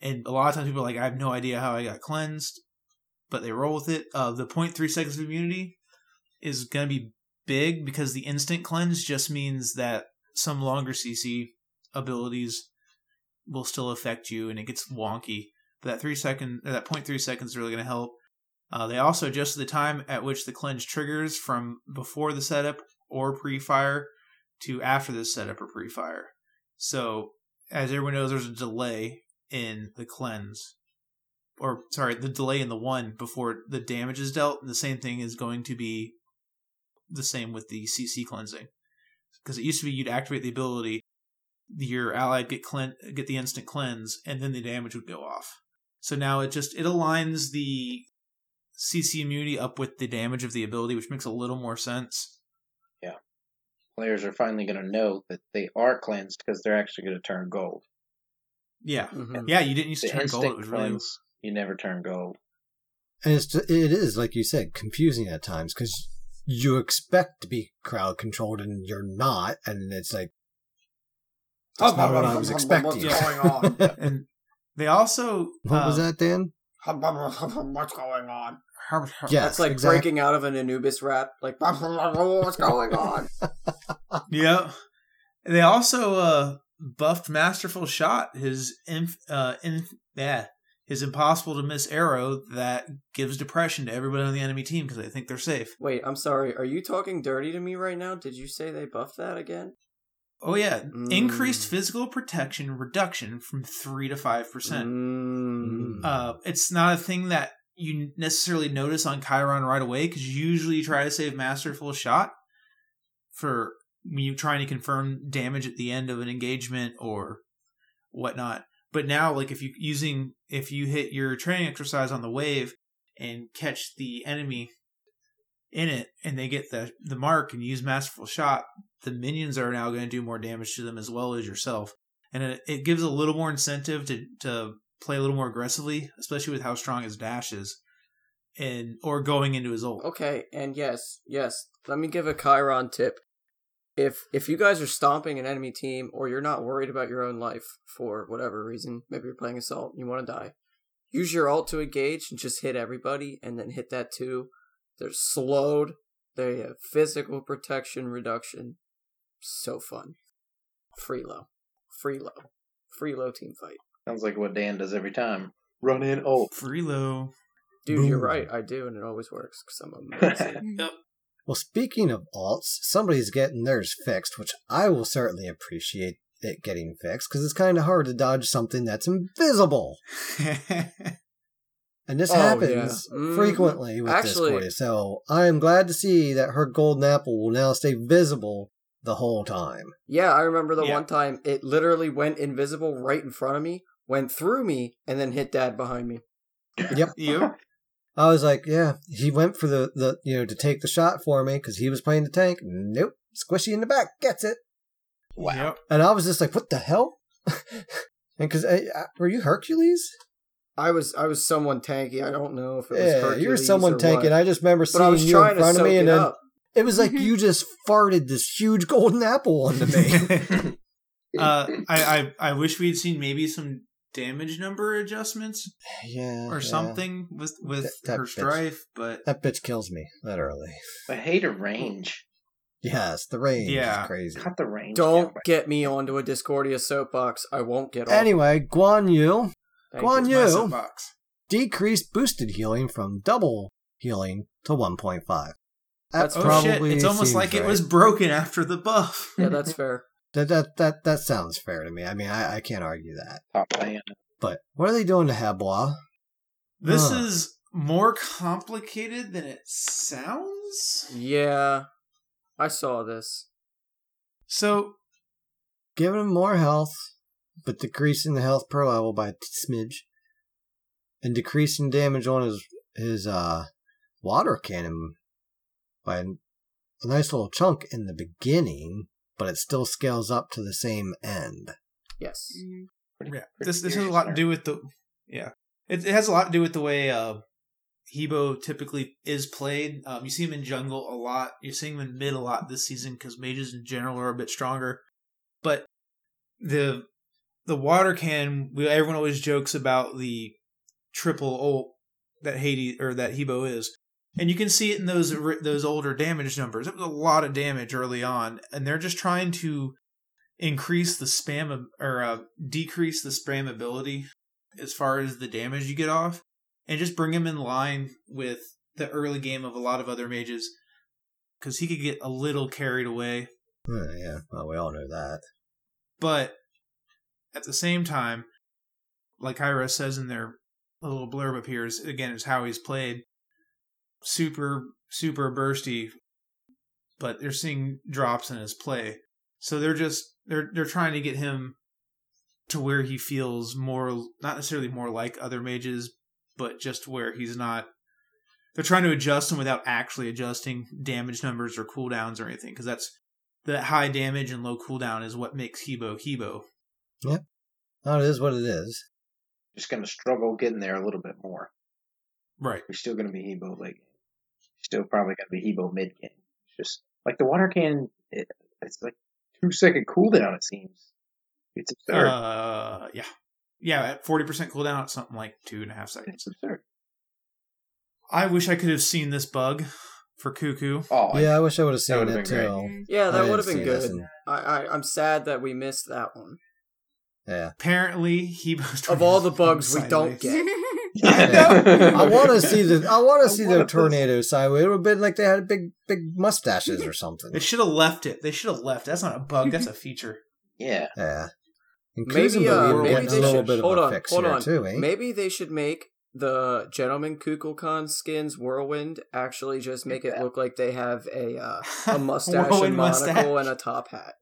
and a lot of times people are like, I have no idea how I got cleansed, but they roll with it. Uh, the 0.3 seconds of immunity is going to be big because the instant cleanse just means that some longer CC abilities will still affect you and it gets wonky. But that three second, that 0.3 seconds is really going to help. Uh, they also adjust the time at which the cleanse triggers from before the setup or pre-fire to after the setup or pre-fire. So, as everyone knows, there's a delay in the cleanse, or sorry, the delay in the one before the damage is dealt. And the same thing is going to be the same with the CC cleansing, because it used to be you'd activate the ability, your ally get clean, get the instant cleanse, and then the damage would go off. So now it just it aligns the CC immunity up with the damage of the ability, which makes a little more sense. Yeah, players are finally going to know that they are cleansed because they're actually going to turn gold. Yeah, Mhm. yeah. You didn't used to The turn gold; it was really you never turn gold. And it's it is like you said, confusing at times because you expect to be crowd controlled and you're not, and it's like that's not what I was expecting. What's going on? and they also What was uh, that, Dan? What's going on? Yes, That's like exactly. breaking out of an Anubis wrap. Like, what's going on? Yep. They also uh buffed Masterful Shot, his inf- uh in yeah, his impossible to miss arrow that gives depression to everybody on the enemy team because they think they're safe. Wait, I'm sorry. Are you talking dirty to me right now? Did you say they buffed that again? Oh yeah, Mm. increased physical protection reduction from three to five percent. Mm. Uh, it's not a thing that you necessarily notice on Chiron right away because usually you try to save Masterful Shot for when you're trying to confirm damage at the end of an engagement or whatnot. But now, like if you using if you hit your training exercise on the wave and catch the enemy in it, and they get the the mark and use Masterful Shot, the minions are now going to do more damage to them as well as yourself, and it, it gives a little more incentive to to play a little more aggressively, especially with how strong his dash is, and or going into his ult. Okay, and yes, yes. Let me give a Chiron tip. If if you guys are stomping an enemy team or you're not worried about your own life for whatever reason, maybe you're playing assault and you want to die, use your ult to engage and just hit everybody and then hit that too. They're slowed. They have physical protection reduction. So fun. Free low. Free low. Free low team fight. Sounds like what Dan does every time. Run in ult. Free low. Dude, you're right. I do, and it always works because I'm amazing. Well, speaking of alts, somebody's getting theirs fixed, which I will certainly appreciate it getting fixed because it's kind of hard to dodge something that's invisible. And this Oh, happens yeah. Mhm. frequently with Actually- Discordia. So I am glad to see that her golden apple will now stay visible the whole time. Yeah, I remember the Yeah. one time it literally went invisible right in front of me, went through me, and then hit dad behind me. Yep. yep. I was like, yeah, he went for the, the you know, to take the shot for me because he was playing the tank. Nope. Squishy in the back gets it. Wow. Yep. And I was just like, what the hell? and because, eh, uh, were you Hercules? I was I was someone tanky. I don't know if it was Yeah, Hercules you were someone or tanking. what. I just remember but seeing you in front of soak me, and it then up. it was like mm-hmm. you just farted this huge golden apple onto me. uh, I, I I wish we'd seen maybe some damage number adjustments yeah, or yeah. something with with That- that her bitch. strife, but That bitch kills me literally. I hate her range. Yes, the range Yeah. is crazy. Cut the range. Don't down. get me onto a Discordia soapbox. I won't get off. Anyway, Guan Yu Thank Guan Yu decreased boosted healing from double healing to 1.5. That's- Oh probably shit! It's almost seems like it was broken after the buff. Yeah, that's fair. That, that that that sounds fair to me. I mean, I, I can't argue that. Top fan. But what are they doing to Hebo's? This Huh. is more complicated than it sounds. Yeah, I saw this. So Giving him more health, but decreasing the health per level by a smidge, and decreasing damage on his his uh water cannon by a nice little chunk in the beginning, but it still scales up to the same end. Yes. Pretty- yeah, pretty this this has a serious lot to do with the yeah. It, it has a lot to do with the way uh, Hebo typically is played. Um, you see him in jungle a lot. You're seeing him in mid a lot this season because mages in general are a bit stronger. But the the water can we, everyone always jokes about the triple ult that Hades or that Hebo is, and you can see it in those those older damage numbers. It was a lot of damage early on, and they're just trying to increase the spam or uh, decrease the spam ability as far as the damage you get off, and just bring him in line with the early game of a lot of other mages, because he could get a little carried away. Uh, yeah, well, we all know that. But at the same time, like Ira says in their little blurb appears again, is how he's played. Super, super bursty, but they're seeing drops in his play. So they're just they're they're trying to get him to where he feels more not necessarily more like other mages, but just where he's not they're trying to adjust him without actually adjusting damage numbers or cooldowns or anything, because that's that high damage and low cooldown is what makes Hebo Hebo. Oh, it is what it is. Just gonna struggle getting there a little bit more. Right. You're still going to be Hebo late game. Still probably going to be Hebo mid game. It's just like the water cannon. It, it's like two second cooldown. It seems. It's absurd. Uh, yeah, yeah. At forty percent cooldown, it's something like two and a half seconds. it's absurd. I wish I could have seen this bug for Cuckoo. Oh yeah, I wish I would have seen it been great. too. Yeah, that would have been good. and- I, I I'm sad that we missed that one. Yeah. Apparently, he Of all the bugs we don't get. I want to see the I want to see wanna their tornado sideways. It would have been like they had big big mustaches or something. They should have left it. They should have left. That's not a bug. That's a feature. yeah. Yeah. Maybe uh, maybe they a little should bit of hold a on, fix hold on. too, eh? Maybe they should make the gentleman Kukulkan skins whirlwind actually just make it look like they have a uh, a mustache Whirlwind and monocle mustache. and a top hat.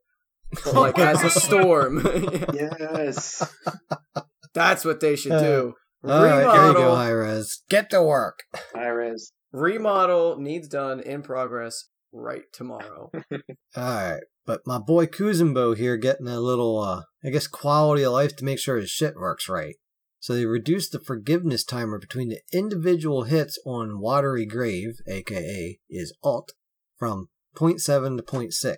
But like as a storm. Yes. That's what they should Uh, do. All right, there you go, remodel, Hi-Rez. Get to work. Iris. remodel needs done in progress right tomorrow. All right, but my boy Kuzenbo here getting a little, uh, I guess, quality of life to make sure his shit works right. So they reduced the forgiveness timer between the individual hits on Watery Grave, aka is alt, from 0.7 to 0.6.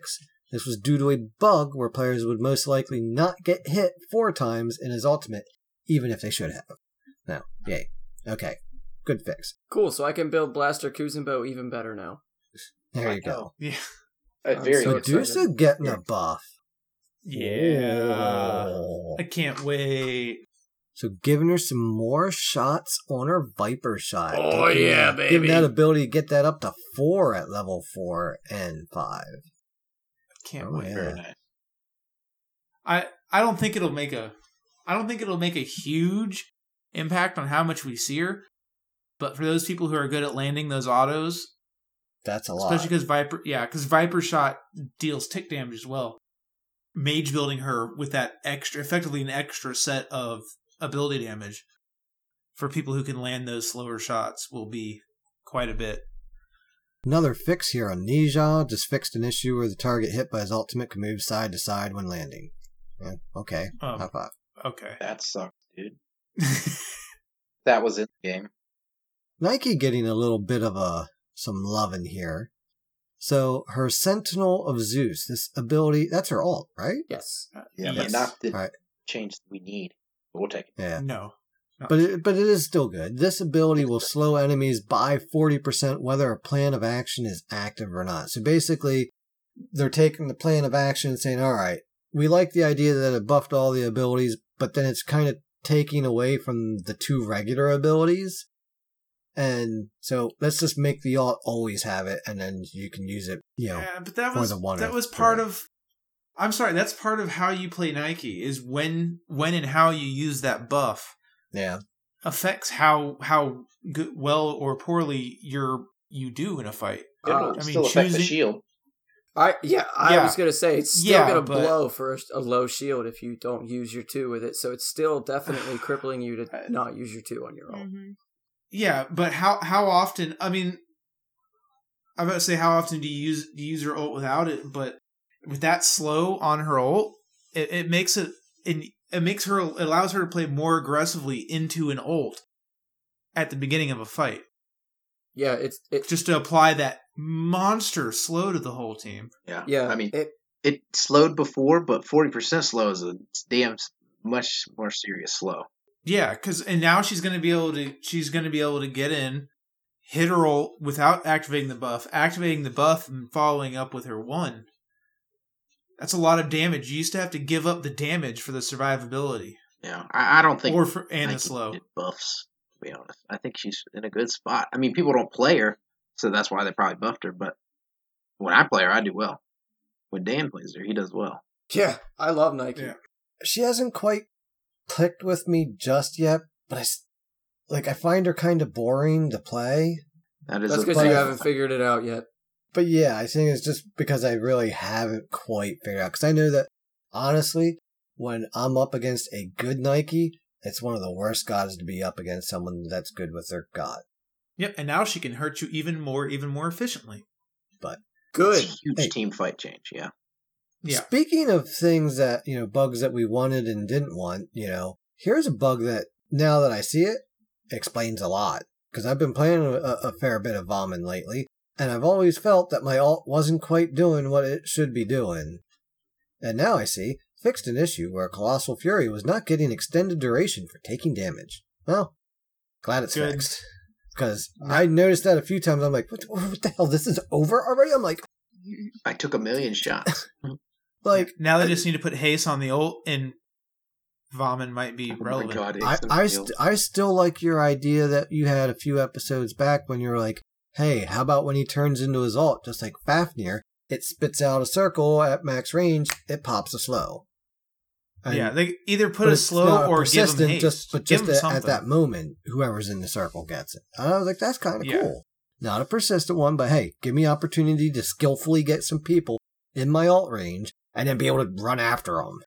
This was due to a bug where players would most likely not get hit four times in his ultimate, even if they should have. Now, yay. Okay, good fix. Cool, so I can build Blaster Kuzenbo even better now. There you go. Yeah. Uh, I'm very so good. excited. Medusa getting a buff. Yeah. Oh. I can't wait. So giving her some more shots on her Viper shot. Oh, Taking yeah, that- Giving that ability to get that up to four at level four and five. Can't Oh, wait. yeah. Very nice. I I don't think it'll make a I don't think it'll make a huge impact on how much we see her. But for those people who are good at landing those autos, That's a lot. especially because Viper, yeah, because Viper shot deals tick damage as well. Mage building her with that extra, effectively an extra set of ability damage for people who can land those slower shots will be quite a bit. Another fix here on Ne Zha just fixed an issue where the target hit by his ultimate can move side to side when landing. Yeah, okay. Um, High five. Okay. That sucks, dude. That was in the game. Nike getting a little bit of a some love in here. So her Sentinel of Zeus, this ability, that's her alt, right? Yes. Uh, uh, yeah, Yes. but not the Right. change that we need. But we'll take it. Yeah. no. But it, but it is still good. This ability will slow enemies by 40% whether a plan of action is active or not. So basically, they're taking the plan of action and saying, all right, we like the idea that it buffed all the abilities, but then it's kind of taking away from the two regular abilities. And so let's just make the alt always have it, and then you can use it, you know. Yeah, but that was one that was part three. of. I'm sorry, that's part of how you play Nike. Is when when and how you use that buff Yeah. affects how how good, well or poorly you're you do in a fight. It'll Uh, I mean, still affect the choosing- shield. I yeah, I Yeah. was gonna say it's still Yeah, gonna but- blow for a, a low shield if you don't use your two with it. So it's still definitely crippling you to not use your two on your own. Mhm. Yeah, but how how often? I mean, I'm about to say how often do you use do you use your ult without it? But with that slow on her ult, it, it makes it it, it makes her it allows her to play more aggressively into an ult at the beginning of a fight, Yeah, it's it. just to apply that monster slow to the whole team. Yeah. Yeah, I mean, it, it slowed before, but 40% slow is a damn much more serious slow. Yeah, because and now she's going to be able to she's going to be able to get in, hit her ult without activating the buff, activating the buff and following up with her one. That's a lot of damage. You used to have to give up the damage for the survivability Yeah. I, I don't think or for and the slow. needed buffs, to be honest. I think she's in a good spot. I mean, people don't play her, so that's why they probably buffed her, but when I play her, I do well. When Dan plays her, he does well. yeah, I love Nike. Yeah. she hasn't quite clicked with me just yet, but I s- like I find her kind of boring to play. That is That's because you haven't figured it out yet. But yeah, I think it's just because I really haven't quite figured out. Because I know that honestly, when I'm up against a good Nike, it's one of the worst gods to be up against someone that's good with their god. Yep, and now she can hurt you even more, even more efficiently. But good. It's a huge Hey. team fight change, yeah. Yeah. Speaking of things that you know, bugs that we wanted and didn't want, you know, here's a bug that now that I see it explains a lot. because I've been playing a, a fair bit of Vamana lately, and I've always felt that my alt wasn't quite doing what it should be doing. And now I see, fixed an issue where Colossal Fury was not getting extended duration for taking damage. Well, glad it's Good. fixed. Because uh-huh. I noticed that a few times. I'm like, what, what the hell? This is over already? I'm like, I took a million shots. like Now they just need to put haste on the ult, and Vomit might be Oh relevant. god, I I, st- I still like your idea that you had a few episodes back when you were like, hey, how about when he turns into his alt, just like Fafnir, it spits out a circle at max range, it pops a slow. And- yeah, they either put a slow or give them haste. just but just 'em at, that moment, whoever's in the circle gets it. And I was like, that's kind of Yeah. cool. Not a persistent one, but hey, give me opportunity to skillfully get some people in my alt range and then be able to run after them.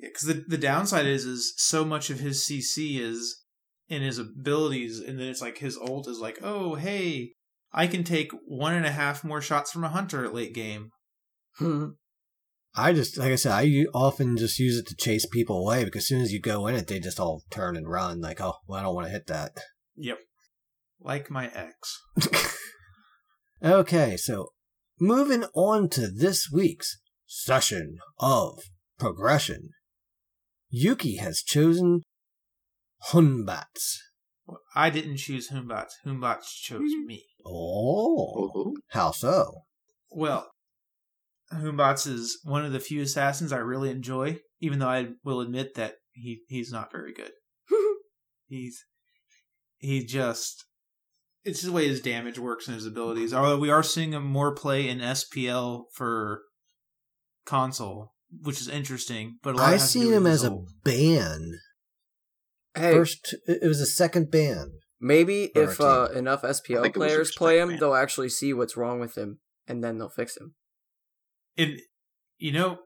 because the the downside is is so much of his CC is in his abilities, and then it's like his ult is like, oh hey, I can take one and a half more shots from a hunter at late game. Hmm. I just, like I said, I often just use it to chase people away because as soon as you go in it, they just all turn and run. Like, oh, well, I don't want to hit that. Yep, like my ex. Okay, so moving on to this week's session of progression. Yuki has chosen Hun Batz. I didn't choose Hun Batz. Humbats chose Mm-hmm. me. Oh, how so? Well, Hun Batz is one of the few assassins I really enjoy, even though I will admit that he he's not very good. he's he just it's the way his damage works and his abilities. Although we are seeing him more play in SPL for console, which is interesting. But a lot I has to do seen with him his as a ban. Hey, First, it was a second ban. maybe if uh, enough SPL think it was players play him, man. they'll actually see what's wrong with him, and then they'll fix him. And you know,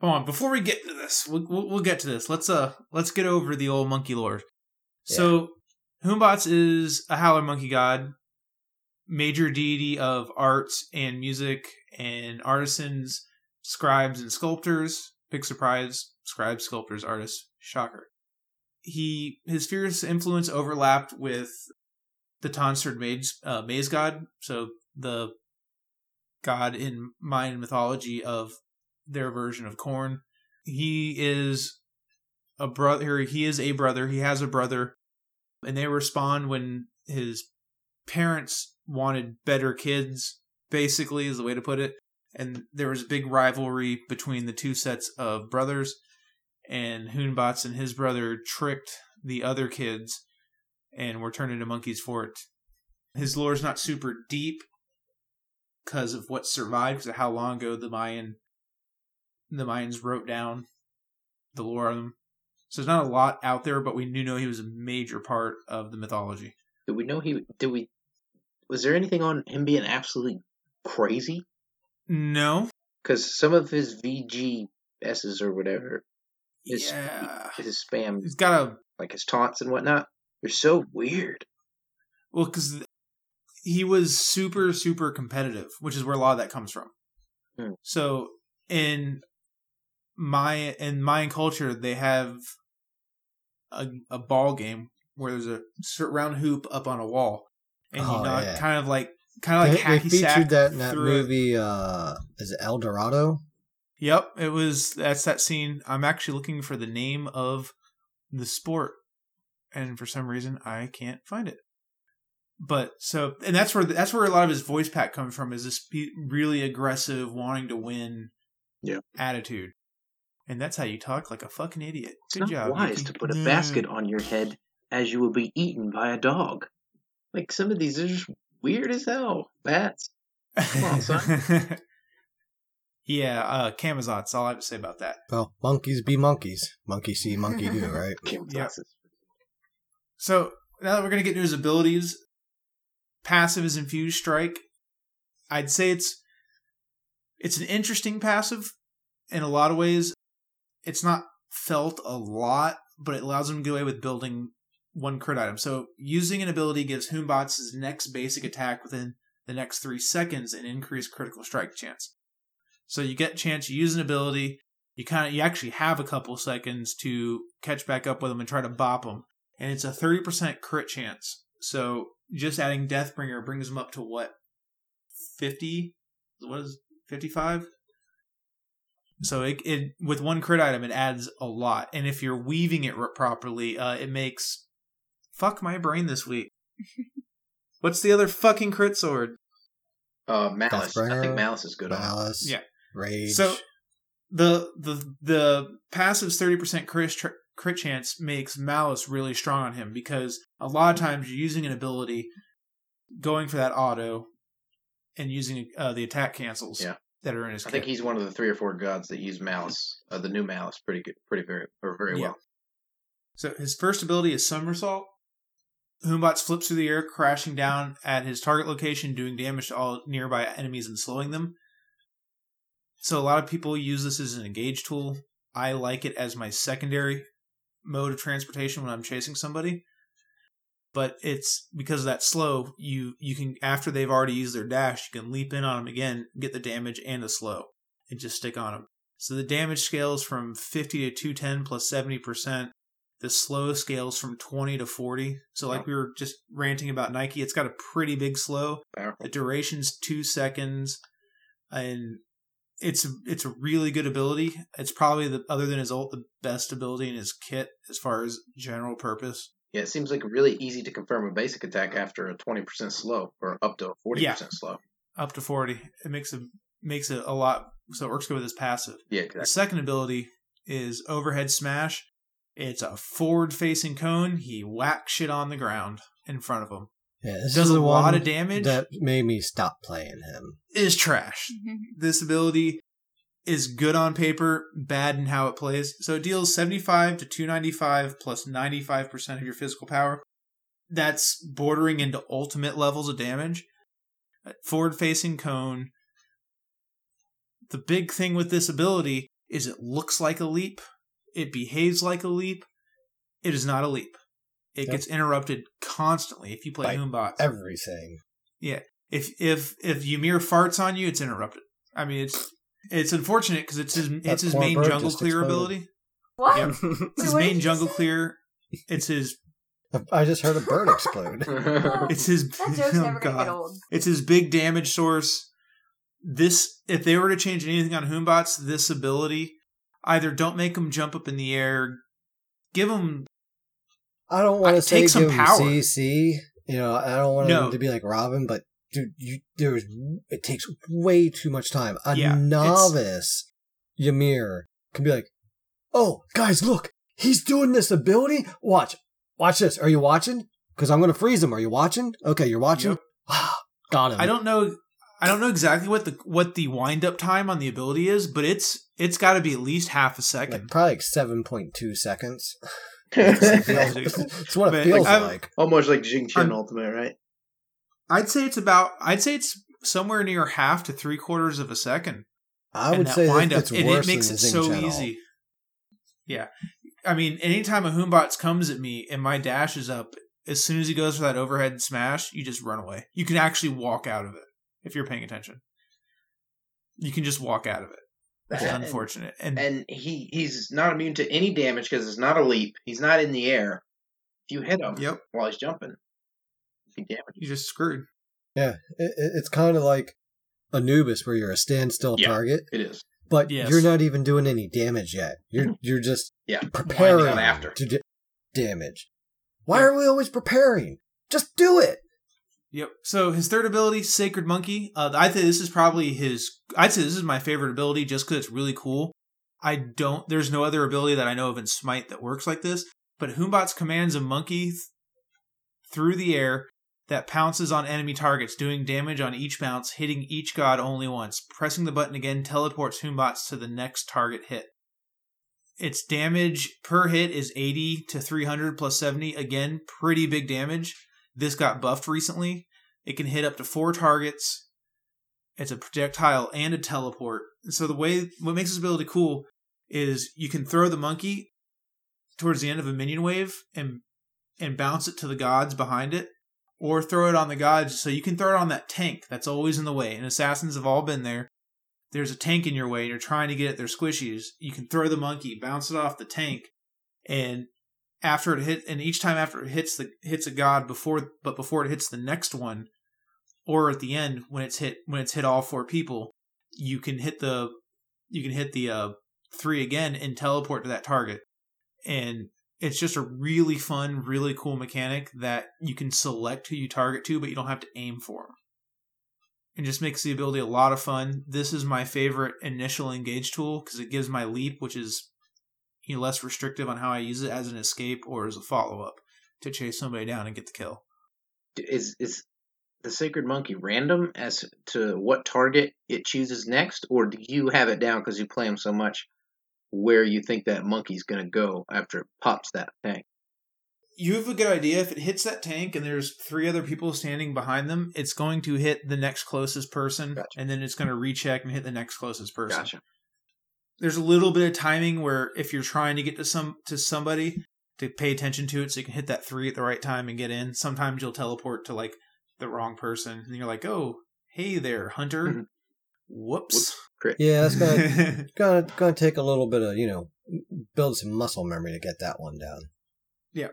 hold on. Before we get to this, we'll, we'll, we'll get to this. Let's uh, let's get over the old monkey lore. So, Hun Batz is a howler monkey god, major deity of arts and music and artisans, scribes and sculptors. Big surprise: scribes, sculptors, artists. Shocker. He his fierce influence overlapped with the tonsured uh, maize god. So the god in Mayan mythology of their version of corn. He is a brother. He is a brother. He has a brother, and they respond when his parents wanted better kids. Basically, is the way to put it. And there was a big rivalry between the two sets of brothers. And Hun Batz and his brother tricked the other kids, and were turned into monkeys for it. His lore is not super deep, because of what survived, because of how long ago the Mayan, the Mayans wrote down the lore of them. So there's not a lot out there, but we do know he was a major part of the mythology. Did we know he? Did we? Was there anything on him being absolutely crazy? No, Because some of his VGSs or whatever, his yeah, his spam, he's got a like his taunts and whatnot, they're so weird. well because he was super super competitive, which is where a lot of that comes from. Hmm. So in Maya in Mayan culture, they have a a ball game where there's a round hoop up on a wall, and you Oh, knock yeah. kind of like kind of like they, they featured that in that it. movie. Uh, is it El Dorado? Yep, it was. That's that scene. I'm actually looking for the name of the sport, and for some reason I can't find it. But so, and that's where that's where a lot of his voice pack comes from. Is this really aggressive, wanting to win, Yeah. attitude, and that's how you talk like a fucking idiot. It's Good not job. wise Yuki. to put a basket on your head as you will be eaten by a dog. Like some of these are just weird as hell. Bats. Come on, son. yeah, uh, Camazotz all I have to say about that. Well, monkeys be monkeys. Monkey see, monkey do, right? Kim Yep. Foxes. So now that we're gonna get into his abilities, passive is infused strike. I'd say it's it's an interesting passive in a lot of ways. It's not felt a lot, but it allows him to get away with building one crit item. So using an ability gives Hun Batz his next basic attack within the next three seconds and increased critical strike chance. So you get chance, you use an ability, you kind of you actually have a couple seconds to catch back up with them and try to bop them and it's a 30% crit chance. So just adding Deathbringer brings him up to what? 50? What is 55? So it, it with one crit item it adds a lot, and if you're weaving it properly, uh, it makes fuck my brain this week. What's the other fucking crit sword? Uh, Malice. I think Malice is good on. Malice, Yeah. Rage. So the the the passive's thirty percent crit tr- crit chance makes Malice really strong on him because a lot of times you're using an ability, going for that auto, and using uh, the attack cancels Yeah. that are in his. I think he's one of the three or four gods that use Malice, uh, the new Malice, pretty good, pretty very, or very Yeah. well. So his first ability is Somersault. Hun Batz flips through the air, crashing down at his target location, doing damage to all nearby enemies and slowing them. So a lot of people use this as an engage tool. I like it as my secondary mode of transportation when I'm chasing somebody. But it's because of that slow, you you can after they've already used their dash, you can leap in on them again, get the damage and the slow, and just stick on them. So the damage scales from 50 to 210 plus 70%. The slow scales from 20 to 40. So, like we were just ranting about Nike, it's got a pretty big slow. Powerful. The duration's two seconds, and it's it's a really good ability. It's probably the other than his ult, the best ability in his kit as far as general purpose. Yeah, it seems like really easy to confirm a basic attack after a twenty percent slow or up to a forty Yeah. percent slow. Up to 40, it makes it makes it a lot. So it works good with his passive. Yeah, The exactly. second ability is overhead smash. It's a forward facing cone. He whacks shit on the ground in front of him. Yeah, this does is the a lot of damage. that made me stop playing him. Is trash. this ability is good on paper, bad in how it plays. So it deals 75 to 295 plus 95% of your physical power. That's bordering into ultimate levels of damage. Forward facing cone. The big thing with this ability is it looks like a leap, it behaves like a leap. It is not a leap. It Yep. gets interrupted constantly if you play By Moonbots. Everything. Yeah. If if if Ymir farts on you, it's interrupted. I mean, it's it's unfortunate because it's his it's his main jungle clear exploded. ability. What? Yep. It's his Wait, what did main jungle say? clear. It's his I just heard a bird explode. it's his That joke's oh never gonna get old. It's his big damage source. This if they were to change anything on Hun Batz, this ability either don't make him jump up in the air, give him I don't want to say take some power. CC. You know, I don't want No. him to be like Robin, but dude, you, there's it takes way too much time. A Yeah, it's- novice Ymir can be like, "Oh, guys, look, he's doing this ability. Watch, watch this. Are you watching? Because I'm gonna freeze him. Are you watching? Okay, you're watching. Got him. I don't know. I don't know exactly what the what the wind up time on the ability is, but it's it's got to be at least half a like second. probably like seven point two seconds. It's It's what it But, feels like, like. Almost like Xing Tian I'm- Ultimate, right? I'd say it's about. I'd say it's somewhere near half to three quarters of a second. I and would that say wind that up, it's and worse it makes than it the so Zing channel. easy. Yeah, I mean, anytime a Hun Batz comes at me and my dash is up, as soon as he goes for that overhead smash, you just run away. You can actually walk out of it if you're paying attention. You can just walk out of it. Which is And- unfortunate. And, And he he's not immune to any damage because it's not a leap. He's not in the air. If you hit him yep, while he's jumping, he damages. you just screwed. Yeah, it, it- it's kind of like Anubis, where you're a standstill Yeah. target, It is. but Yes. you're not even doing any damage yet. You're mm-hmm. you're just Yeah. preparing after. to da- damage. Why are we always preparing? Just do it. Yep. So his third ability, Sacred Monkey. Uh, I think this is probably his. I'd say this is my favorite ability just because it's really cool. I don't. There's no other ability that I know of in Smite that works like this. But Hun Batz commands a monkey th- through the air that pounces on enemy targets, doing damage on each bounce, hitting each god only once. Pressing the button again teleports Hun Batz to the next target hit. Its damage per hit is 80 to 300 plus 70. Again, pretty big damage. This got buffed recently. It can hit up to four targets. It's a projectile and a teleport. And so the way what makes this ability cool is you can throw the monkey towards the end of a minion wave and and bounce it to the gods behind it, or throw it on the gods. So you can throw it on that tank that's always in the way. And assassins have all been there. There's a tank in your way, and you're trying to get at their squishies. You can throw the monkey, bounce it off the tank, and after it hit, and each time after it hits the hits a god before, but before it hits the next one, or at the end when it's hit when it's hit all four people, you can hit the you can hit the uh, three again and teleport to that target, and it's just a really fun, really cool mechanic that you can select who you target to, but you don't have to aim for. It just makes the ability a lot of fun. This is my favorite initial engage tool because it gives my leap, which is you know, less restrictive on how I use it as an escape or as a follow up to chase somebody down and get the kill. Is is the sacred monkey random as to what target it chooses next, or do you have it down because you play him so much where you think that monkey's going to go after it pops that tank? You have a good idea. If it hits that tank and there's three other people standing behind them, it's going to hit the next closest person, Gotcha. and then it's going to recheck and hit the next closest person. Gotcha. There's a little bit of timing where if you're trying to get to some to somebody to pay attention to it so you can hit that three at the right time and get in sometimes you'll teleport to like the wrong person and you're like oh hey there hunter. Mhm. whoops. Crit. Yeah, that's gonna gonna gonna take a little bit of you know build some muscle memory to get that one down. Yeah,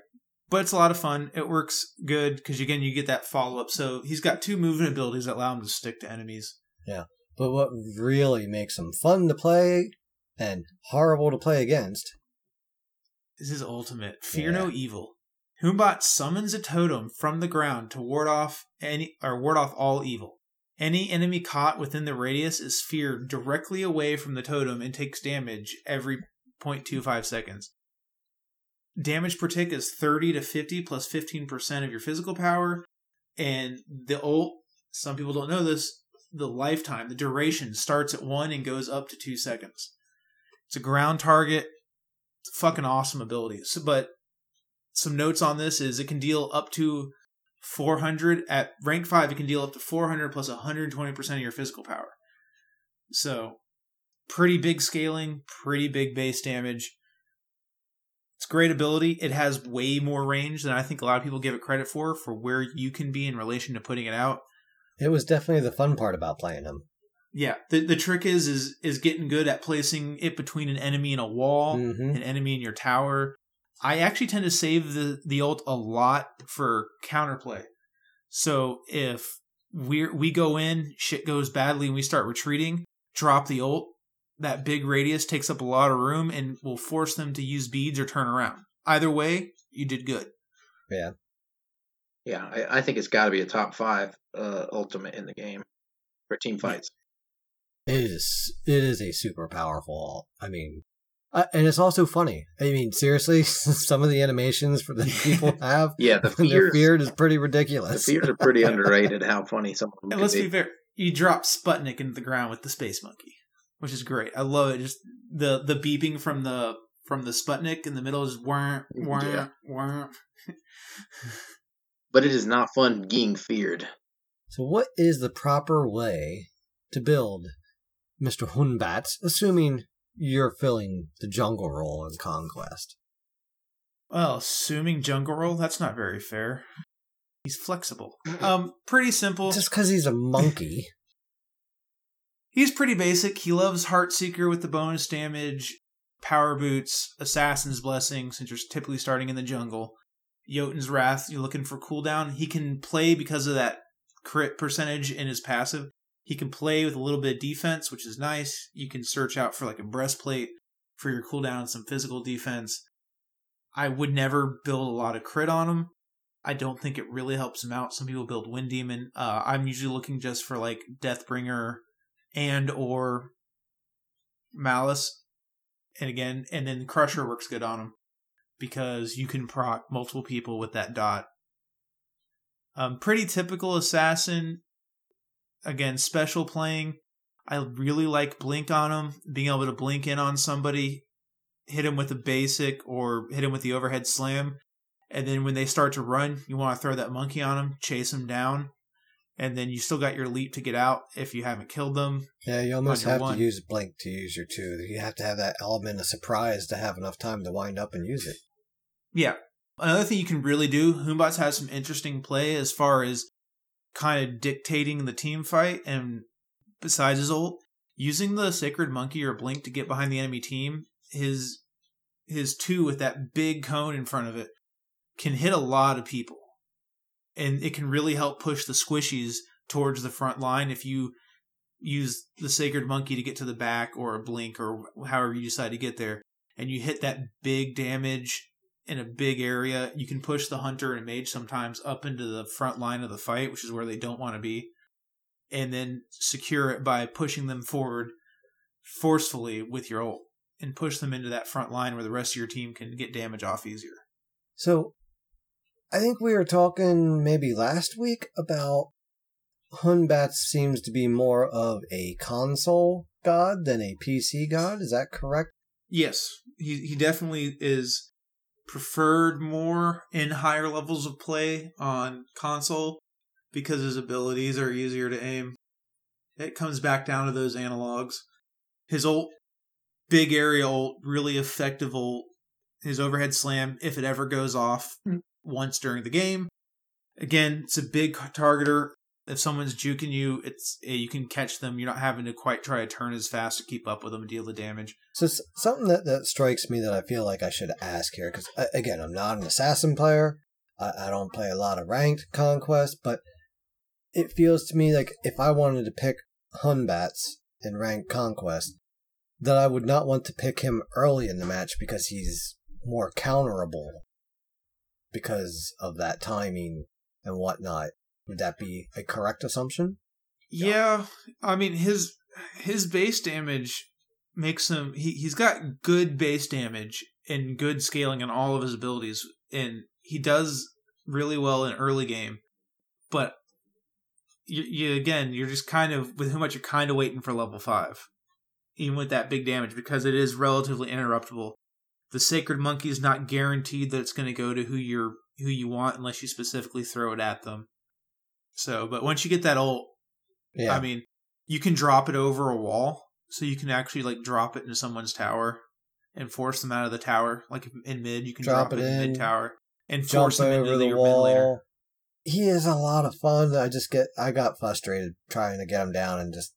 but it's a lot of fun. It works good because again you get that follow-up. So he's got two movement abilities that allow him to stick to enemies. Yeah, But what really makes him fun to play and horrible to play against This is ultimate. Fear Yeah. no evil. Humbot summons a totem from the ground to ward off any or ward off all evil. Any enemy caught within the radius is feared directly away from the totem and takes damage every 0.25 seconds. Damage per tick is 30 to 50 plus 15% of your physical power. And the old, some people don't know this, the lifetime, the duration starts at one and goes up to two seconds. It's a ground target. It's a fucking awesome ability. So, but some notes on this is it can deal up to 400 at rank 5 it can deal up to 400 plus 120% of your physical power so pretty big scaling pretty big base damage it's great ability it has way more range than i think a lot of people give it credit for for where you can be in relation to putting it out it was definitely the fun part about playing them. Yeah the, the trick is is is getting good at placing it between an enemy and a wall Mhm. an enemy in your tower. I actually tend to save the the ult a lot for counterplay. So if we we go in, shit goes badly, and we start retreating, drop the ult. That big radius takes up a lot of room and will force them to use beads or turn around. Either way, you did good. Yeah, Yeah, I, I think it's got to be a top five uh, ultimate in the game for team fights. It is. It is a super powerful. I mean, uh, and it's also funny. I mean, seriously, some of the animations for the people have Yeah, the when they're feared is pretty ridiculous. the ridiculous. fears are pretty underrated. How funny some of them And let's be. be fair, you drop Sputnik into the ground with the space monkey, which is great. I love it. Just the the beeping from the from the Sputnik in the middle is wah wah Yeah. wah. But it is not fun being feared. So, what is the proper way to build Mr. Hunbat, assuming you're filling the jungle role in Conquest? Well, assuming jungle role, that's not very fair. He's flexible. Um, pretty simple. Just because he's a monkey. He's pretty basic. He loves Heartseeker with the bonus damage, Power Boots, Assassin's Blessing, since you're typically starting in the jungle. Jotun's Wrath, you're looking for cooldown. He can play because of that crit percentage in his passive. He can play with a little bit of defense, which is nice. You can search out for like a breastplate for your cooldown and some physical defense. I would never build a lot of crit on him. I don't think it really helps him out. Some people build Wind Demon. Uh, I'm usually looking just for like Deathbringer and or Malice. And again, and then Crusher works good on him because you can proc multiple people with that dot. Um, pretty typical assassin. Again, special playing. I really like blink on him, being able to blink in on somebody, hit him with a basic or hit him with the overhead slam. And then when they start to run, you want to throw that monkey on them, chase them down, and then you still got your leap to get out if you haven't killed them. Yeah, you almost have one. to use Blink to use your two. You have to have that element of surprise to have enough time to wind up and use it. Yeah. Another thing you can really do, Hun Batz has some interesting play as far as kind of dictating the team fight and besides his ult, using the Sacred Monkey or Blink to get behind the enemy team, his his two with that big cone in front of it can hit a lot of people. And it can really help push the squishies towards the front line if you use the sacred monkey to get to the back or a blink or however you decide to get there and you hit that big damage in a big area you can push the hunter and mage sometimes up into the front line of the fight which is where they don't want to be and then secure it by pushing them forward forcefully with your ult and push them into that front line where the rest of your team can get damage off easier So, I think we were talking maybe last week about Hun Batz seems to be more of a console god than a PC god. Is that correct? Yes, he he definitely is preferred more in higher levels of play on console because his abilities are easier to aim. It comes back down to those analogs. His ult, big area ult, really effective ult. His overhead slam, if it ever goes off hmm. once during the game. Again, it's a big targeter. If someone's juking you, it's eh, you can catch them. You're not having to quite try to turn as fast to keep up with them and deal the damage. So something that, that strikes me that I feel like I should ask here, because again, I'm not an assassin player. I, I don't play a lot of ranked conquest, but it feels to me like if I wanted to pick Hun Batz in ranked conquest, that I would not want to pick him early in the match because he's more counterable because of that timing and whatnot. Would that be a correct assumption? Yeah, I mean his his base damage makes him he he's got good base damage and good scaling in all of his abilities and he does really well in early game. But you, you again, you're just kind of with how much you're kind of waiting for level 5 even with that big damage because it is relatively interruptible. The sacred monkey is not guaranteed that it's going to go to who you're who you want unless you specifically throw it at them. So, but once you get that ult, Yeah. I mean, you can drop it over a wall, so you can actually like drop it into someone's tower and force them out of the tower. Like in mid, you can Drop drop, it in mid tower and force them into the your mid wall. He is a lot of fun. I just get I got frustrated trying to get him down and just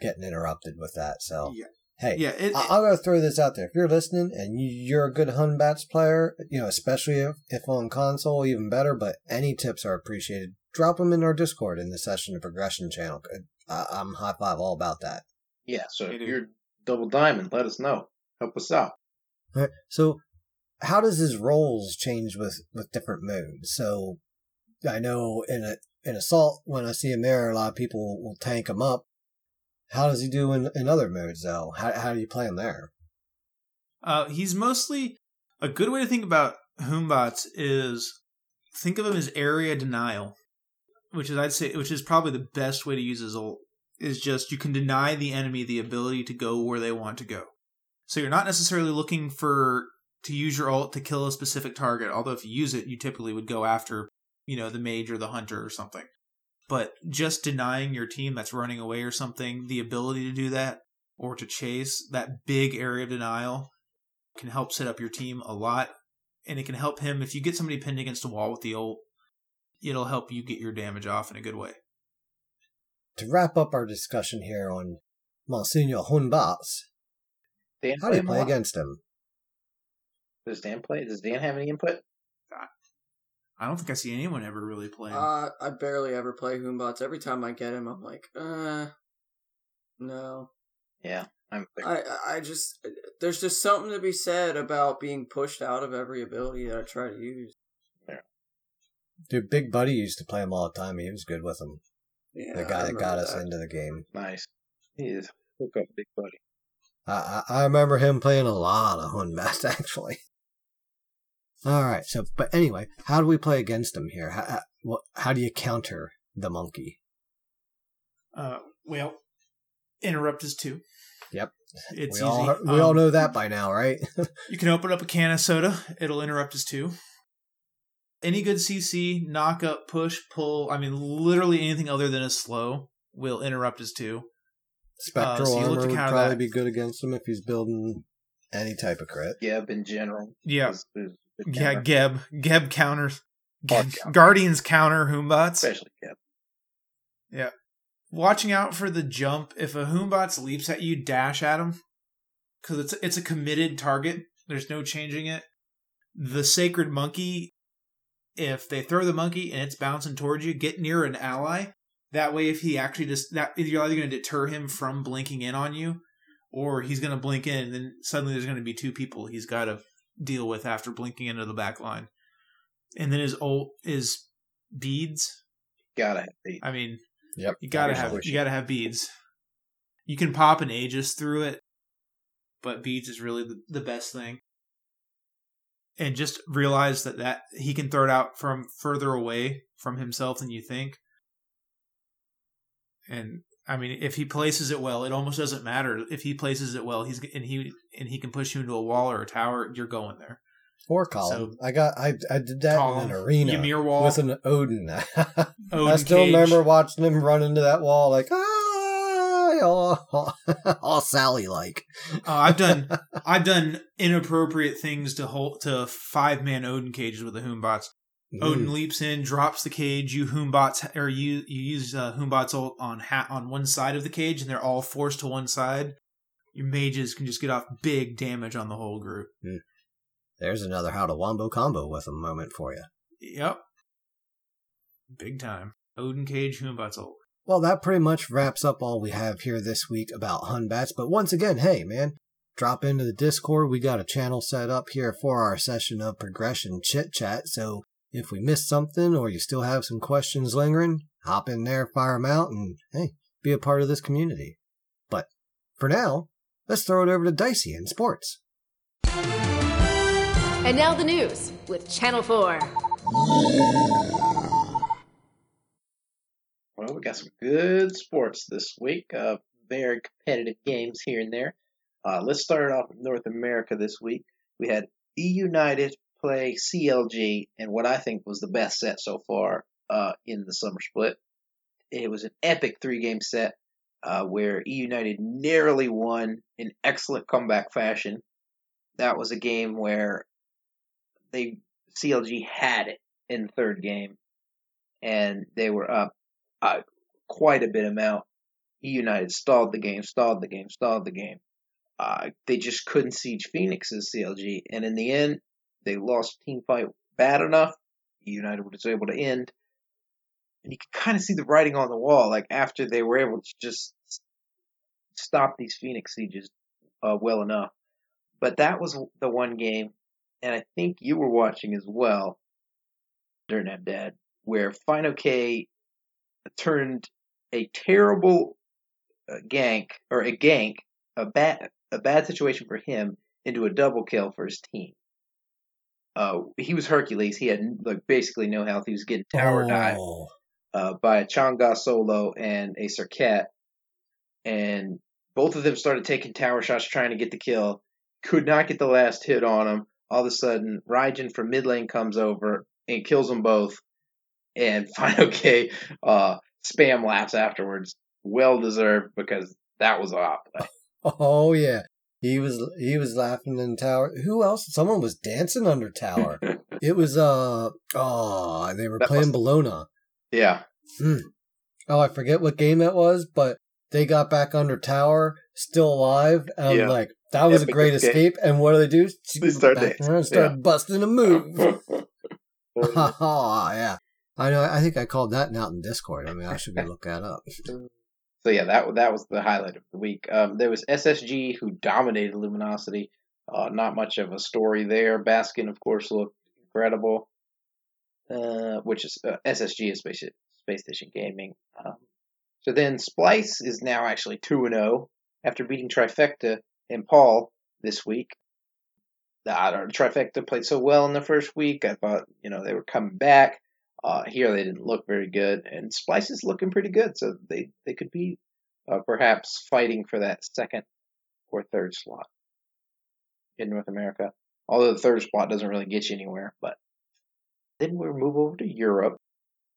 getting interrupted with that. So Yeah. hey, Yeah, it- I- I'm gonna throw this out there. If you're listening and you- you're a good Hun Batz player, you know, especially if, if on console, even better. But any tips are appreciated. Drop them in our Discord in the session of progression channel. I, I'm high five all about that. Yeah, so if you're double diamond, let us know. Help us out. All right. So, how does his roles change with with different modes? So, I know in a in assault when I see him there, a lot of people will tank him up. How does he do in, in other modes though? How how do you play him there? Uh, he's mostly a good way to think about Hun Batz is think of him as area denial, which is I'd say which is probably the best way to use his ult. Is just you can deny the enemy the ability to go where they want to go. So you're not necessarily looking for to use your ult to kill a specific target. Although if you use it, you typically would go after you know the mage or the hunter or something. But just denying your team that's running away or something the ability to do that or to chase that big area of denial can help set up your team a lot and it can help him if you get somebody pinned against a wall with the ult it'll help you get your damage off in a good way To wrap up our discussion here on Monsignor Hun Batz, Dan how do you play against him? Does Dan play? Does Dan have any input? i don't think i see anyone ever really play. Uh, I barely ever play Hun Batz. Every time I get him, I'm like, uh, no. Yeah, I'm. I I just there's just something to be said about being pushed out of every ability that I try to use. Dude, Big Buddy used to play him all the time. He was good with him. Yeah, the guy that got remember us into the game. nice. He is hook up, big buddy. I, I I remember him playing a lot of Hun Batz actually. All right, so but anyway, how do we play against him here? How, how, how do you counter the monkey? uh, well interrupt is two Yep, it's we easy all we all Um, know that by now, right? you can open up a can of soda it'll interrupt us two any good cc knock up push pull i mean literally anything other than a slow will interrupt his two Spectral uh, so you look armor to would probably that. be good against him if he's building any type of crit. Geb in general. yeah is- is Yeah, Geb. Geb counters. Geb- counter. Guardians counter Hun Batz. especially Geb. Yeah. Watching out for the jump. If a Hun Batz leaps at you, dash at him. Because it's, it's a committed target. There's no changing it. The sacred monkey, if they throw the monkey and it's bouncing towards you, get near an ally. That way, if he actually just that you're either going to deter him from blinking in on you, or he's going to blink in, and then suddenly there's going to be two people he's got to deal with after blinking into the back line. And then his old is beads. Gotta have beads. I mean, Yep. you gotta have the you gotta have beads. You can pop an Aegis through it, but beads is really the, the best thing. And just realize that that he can throw it out from further away from himself than you think. And I mean, if he places it well, it almost doesn't matter. If he places it well, he's and he and he can push you into a wall or a tower. You're going there. Or column. So- I got I I did that Column, in an arena Ymir wall. with an Odin. I still cage. remember watching him run into that wall like ah, all, all Sally like. Uh, I've done I've done inappropriate things to hold to five man Odin cages with the Hun Batz. Odin leaps in, drops the cage. You Hun Batz or you you use uh, Hun Batz ult on ha- on one side of the cage, and they're all forced to one side. Your mages can just get off big damage on the whole group. There's another how to wombo combo with a moment for you. Yep, big time. Odin cage Hun Batz ult. Well, that pretty much wraps up all we have here this week about Hun Batz. But once again, hey man, drop into the Discord. We got a channel set up here for our session of progression chit chat. So if we missed something or you still have some questions lingering, hop in there, fire them out, and hey, be a part of this community. But for now, let's throw it over to Dicey in sports. And now the news with Channel 4. Well, we got some good sports this week. Uh, very competitive games here and there. Uh, let's start off with North America this week. We had E United play CLG in what I think was the best set so far uh, in the summer split. It was an epic three game set uh, where E United narrowly won in excellent comeback fashion. That was a game where they CLG had it in third game, and they were up uh, quite a bit amount. United stalled the game, stalled the game, stalled the game. Uh, they just couldn't siege Phoenix's CLG, and in the end, they lost team fight bad enough. United was able to end, and you could kind of see the writing on the wall. Like after they were able to just stop these Phoenix sieges uh, well enough. But that was the one game, and I think you were watching as well, during that, Dad, where Fineokay turned a terrible uh, gank or a gank, a bad a bad situation for him into a double kill for his team. Uh, he was Hercules. He had like basically no health. He was getting tower dive Oh, uh, by a Chang'e solo and a Circuit, and both of them started taking tower shots trying to get the kill. Could not get the last hit on him. All of a sudden, Raijin from mid lane comes over and kills them both. And Fineokay uh, spam laughs afterwards. Well deserved because that was off. oh yeah. He was he was laughing in tower. Who else? Someone was dancing under tower. it was uh oh they were That playing must- Bellona. yeah. Oh, I forget what game that was, but they got back under tower, still alive. And I'm like, that was Epic a great escape. escape. And what do they do? They start dancing. start Yeah. busting a move. oh yeah. I know. I think I called that out in Discord. I mean, I should go look that up. So yeah, that that was the highlight of the week. Um, there was SSG who dominated Luminosity. Uh, not much of a story there. Baskin, of course, looked incredible. Uh, which is uh, SSG is Space Space Station Gaming. Um, so then Splice is now actually two and zero after beating Trifecta and Paul this week. The I don't Trifecta played so well in the first week. I thought you know they were coming back. Uh, here they didn't look very good, and Splice is looking pretty good, so they they could be uh, perhaps fighting for that second or third slot in North America. Although the third spot doesn't really get you anywhere, but then we'll move over to Europe.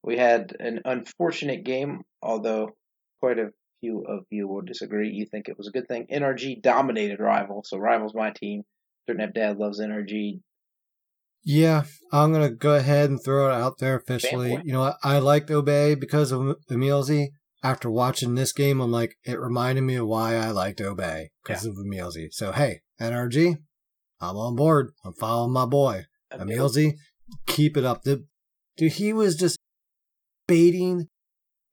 We had an unfortunate game, although quite a few of you will disagree. You think it was a good thing. NRG dominated Rival, so Rival's my team. Dirtnap Dad loves NRG. Yeah, I'm gonna go ahead and throw it out there officially. You know, I, I liked Obey because of Emilzy. After watching this game, I'm like, it reminded me of why I liked Obey because of Emilzy. So hey, NRG, I'm on board. I'm following my boy. Emilzy, keep it up. The, dude, he was just baiting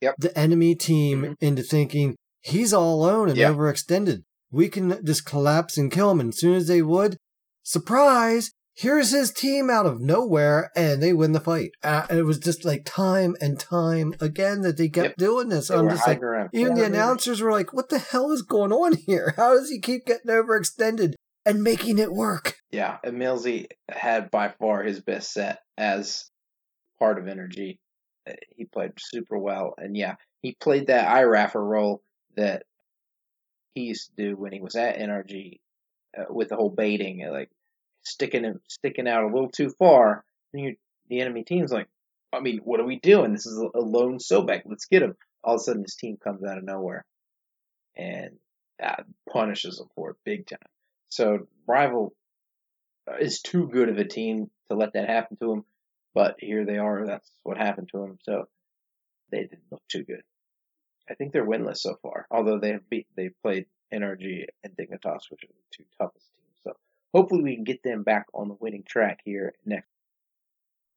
Yep. the enemy team Mhm. into thinking he's all alone and Yeah. overextended. We can just collapse and kill him. And as soon as they would, surprise, here's his team out of nowhere and they win the fight. Uh, and it was just like time and time again that they kept Yep. doing this. They I'm just like, around. even the announcers were like, what the hell is going on here? How does he keep getting overextended and making it work? Yeah, and Emilzy had by far his best set as part of Energy. Uh, He played super well, and yeah, he played that IRAFer role that he used to do when he was at NRG uh, with the whole baiting, like sticking sticking out a little too far. And you, the enemy team's like, I mean, what are we doing? This is a, lone Sobek. Let's get him. All of a sudden, his team comes out of nowhere and uh, punishes him for it big time. So rival is too good of a team to let that happen to him. But here they are. That's what happened to him. So they didn't look too good. I think they're winless so far. Although they have beat, they played NRG and Dignitas, which are the two toughest hopefully we can get them back on the winning track here next.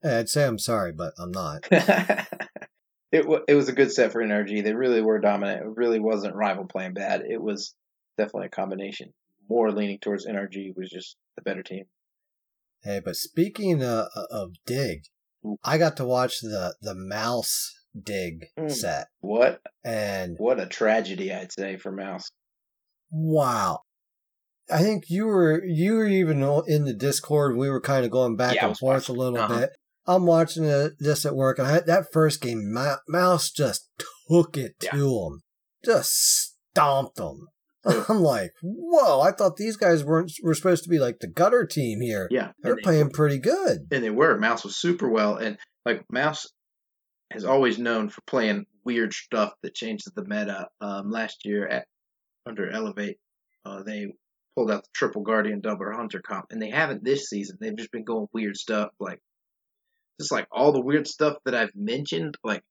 Hey, I'd say I'm sorry, but I'm not. it wa it was a good set for NRG. They really were dominant. It really wasn't rival playing bad. It was definitely a combination. More leaning towards NRG was just the better team. Hey, but speaking uh, of dig, I got to watch the the mouse dig Mm. set, What and what a tragedy I'd say for Mouse. wow. I think you were you were even in the Discord. We were kind of going back Yeah, and forth watching. a little Uh-huh. bit. I'm watching this at work, and I, that first game, Mouse just took it Yeah. to him, just stomped him. I'm like, whoa! I thought these guys weren't were supposed to be like the gutter team here. Yeah, They're they, playing pretty good. and they were. Mouse was super well, and like Mouse has always known for playing weird stuff that changes the meta. Um, last year at under Elevate, uh, they pulled out the triple guardian double hunter comp, and they haven't this season. They've just been going weird stuff, like just like all the weird stuff that I've mentioned. Like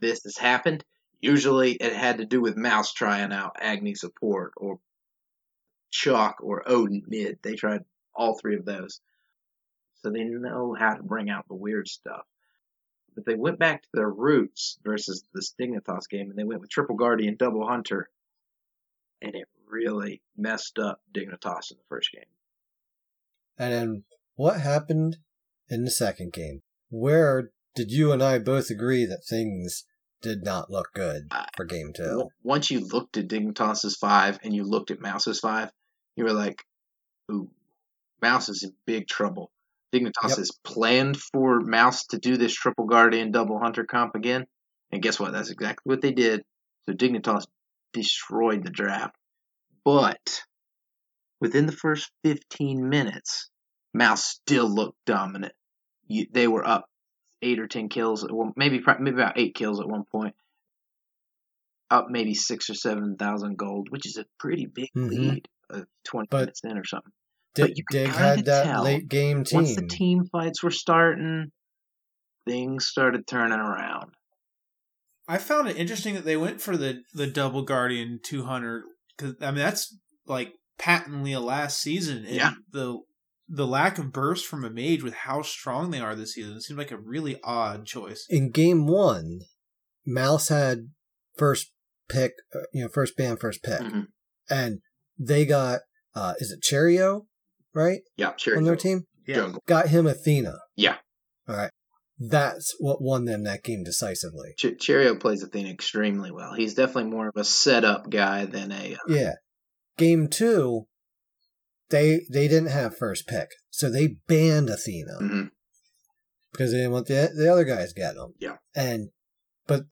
this has happened. Usually, it had to do with Mouse trying out Agni support or Chaac or Odin mid. They tried all three of those, so they know how to bring out the weird stuff. But they went back to their roots versus the Dignitas game, and they went with Triple Guardian, Double Hunter, and it really messed up Dignitas in the first game. And then what happened in the second game? Where did you and I both agree that things did not look good for game two? Once you looked at Dignitas's five and you looked at Mouse's five, you were like, "Ooh, Mouse is in big trouble." Dignitas Yep. has planned for Mouse to do this Triple Guardian, Double Hunter comp again, and guess what? That's exactly what they did. So Dignitas destroyed the draft. But within the first 15 minutes, Mouse still looked dominant. You, they were up eight or ten kills, at one, maybe maybe about eight kills at one point. Up maybe six or seven thousand gold, which is a pretty big Mhm. lead of 20 But minutes in or something. Dig, but you could Dig kinda had that tell late game team. Once the team fights were starting, things started turning around. I found it interesting that they went for the the double guardian 200 because I mean that's like patently a last season and Yeah. the the lack of burst from a mage with how strong they are this season seemed like a really odd choice. in game one, Mouse had first pick, uh, you know, first band, first pick, Mhm. and they got uh is it Cherio, right, Yeah, sure. on their team? Jungle. Got him Athena. Yeah. All right, that's what won them that game decisively. Ch- Cherio plays Athena extremely well. He's definitely more of a setup guy than a. Uh, Yeah. Game two, they they didn't have first pick, so they banned Athena mhm. because they didn't want the the other guys getting them. Yeah. And but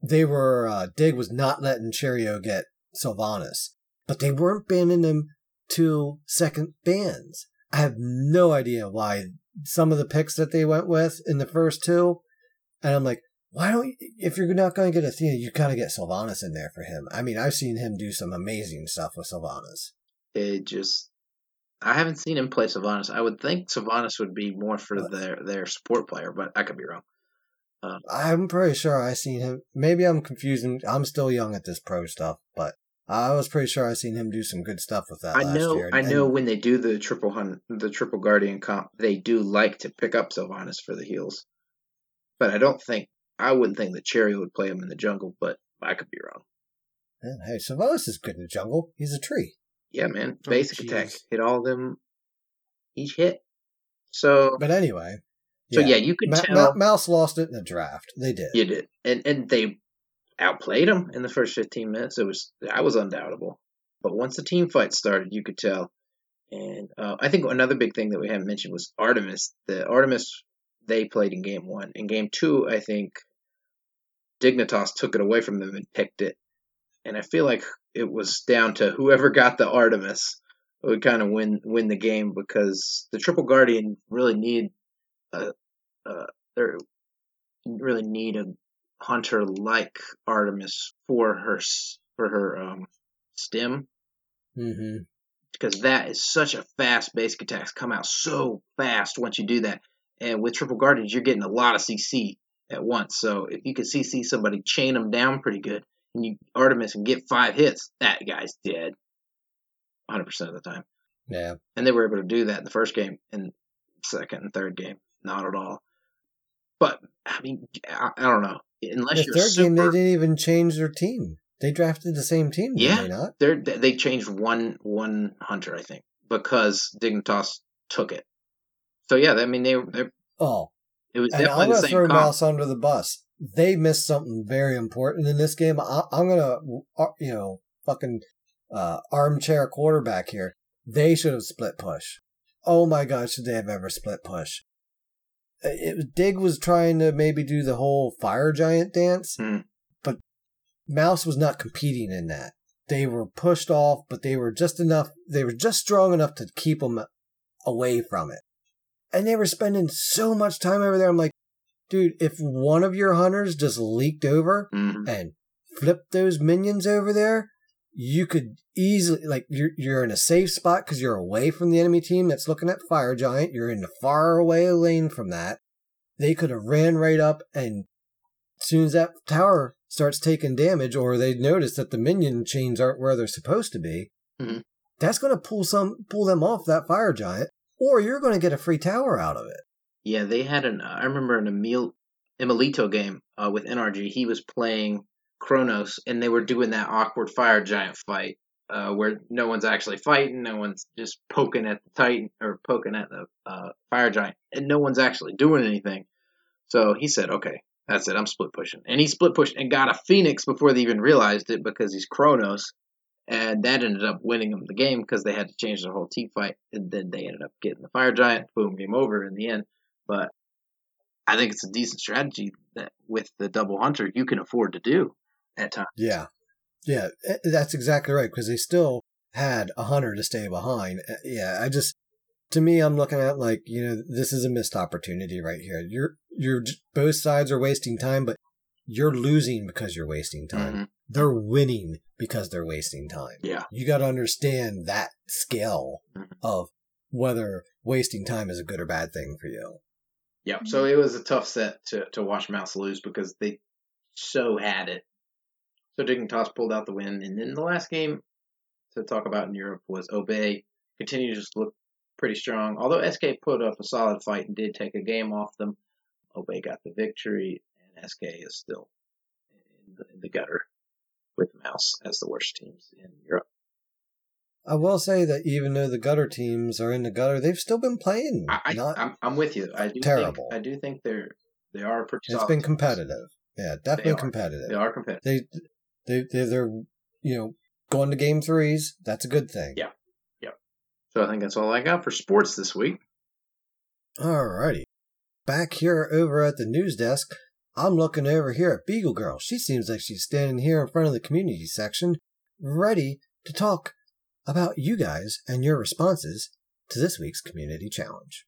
they were uh, Dig was not letting Cherio get Sylvanus, but they weren't banning them to second bans. I have no idea why some of the picks that they went with in the first two, and I'm like, why don't you, if you're not going to get Athena, you gotta get Sylvanus in there for him. I mean, I've seen him do some amazing stuff with Sylvanus. It just. I haven't seen him play Sylvanus. I would think Sylvanus would be more for What? their their support player, but I could be wrong. Um, I'm pretty sure I seen him. Maybe I'm confusing. I'm still young at this pro stuff, but I was pretty sure I seen him do some good stuff with that I last know, year. I and- know when they do the triple hun, the triple guardian comp, they do like to pick up Sylvanus for the heels, but I don't think I wouldn't think that Cherry would play him in the jungle, but I could be wrong. and, hey, Sylvanus is good in the jungle. He's a tree. Yeah, man, Oh, basic jeez. attack, hit all them each hit. So, But anyway. so yeah, you could Ma- tell Ma- Mouse lost it in the draft. They did. you did, and and they outplayed them in the first fifteen minutes. It was that was undoubtable, but once the team fight started, you could tell. And uh, I think another big thing that we haven't mentioned was Artemis. The Artemis they played in game one. In game two, I think Dignitas took it away from them and picked it. And I feel like it was down to whoever got the Artemis would kind of win win the game because the Triple Guardian really need a, a they really need a hunter like Artemis for her for her um, stem hmm because that is such a fast basic attacks come out so fast once you do that. And with triple guardians, you're getting a lot of CC at once. So if you can CC somebody, chain them down pretty good, and you Artemis and get five hits, that guy's dead, 100 percent of the time. Yeah. And they were able to do that in the first game, and second and third game, not at all. But I mean, I, I don't know. Unless The third game, they didn't even change their team. They drafted the same team, Yeah. they not? they're, they changed one one hunter, I think, because Dignitas took it. So yeah, I mean they they Oh, it was and I'm the going to same throw comp. Mouse under the bus. They missed something very important in this game. I, I'm going to, you know, fucking uh, armchair quarterback here. They should have split push. Oh my god, should they have ever split push? It, was- Dig was trying to maybe do the whole fire giant dance, Hmm. but Mouse was not competing in that. They were pushed off, but they were just enough. They were just strong enough to keep them away from it. And they were spending so much time over there. I'm like, dude, if one of your hunters just leaked over Mhm. and flipped those minions over there, you could easily like you're you're in a safe spot because you're away from the enemy team that's looking at fire giant. You're in the far away lane from that. They could have ran right up and as soon as that tower starts taking damage or they notice that the minion chains aren't where they're supposed to be, Mhm. that's going to pull some pull them off that fire giant, or you're going to get a free tower out of it. Yeah, they had an. I remember an Emil Emilito game uh, with NRG. He was playing Chronos, and they were doing that awkward fire giant fight uh, where no one's actually fighting, no one's just poking at the Titan or poking at the uh, fire giant, and no one's actually doing anything. So he said, "Okay, that's it. I'm split pushing," and he split pushed and got a Phoenix before they even realized it because he's Chronos. And that ended up winning them the game because they had to change their whole team fight, and then they ended up getting the fire giant. Boom, game over in the end. But I think it's a decent strategy that with the double hunter you can afford to do at times. Yeah. Yeah, eh, that's exactly right because they still had a hunter to stay behind. Eh, Yeah, I just to me I'm looking at like, you know, this is a missed opportunity right here. You're you're both sides are wasting time, but you're losing because you're wasting time. Mhm. They're winning because they're wasting time. Yeah. You got to understand that scale Mhm. of whether wasting time is a good or bad thing for you. Yeah. So it was a tough set to, to watch Mouse lose because they so had it. So Dignitas pulled out the win. And then the last game to talk about in Europe was Obey. Continued to just look pretty strong. Although SK put up a solid fight and did take a game off them, Obey got the victory, and SK is still in the, in the gutter with Mouse as the worst teams in Europe. I will say that even though the gutter teams are in the gutter, they've still been playing. I, not, I'm, I'm with you. I do terrible. Think, I do think they're they are pretty. it's been teams. competitive. Yeah, definitely are. competitive. They are competitive. They, they, they, they're, you know, going to game threes. That's a good thing. Yeah, yeah. So I think that's all I got for sports this week. Alrighty. Back here over at the news desk, I'm looking over here at Beagle Girl. She seems like she's standing here in front of the community section, ready to talk about you guys and your responses to this week's community challenge.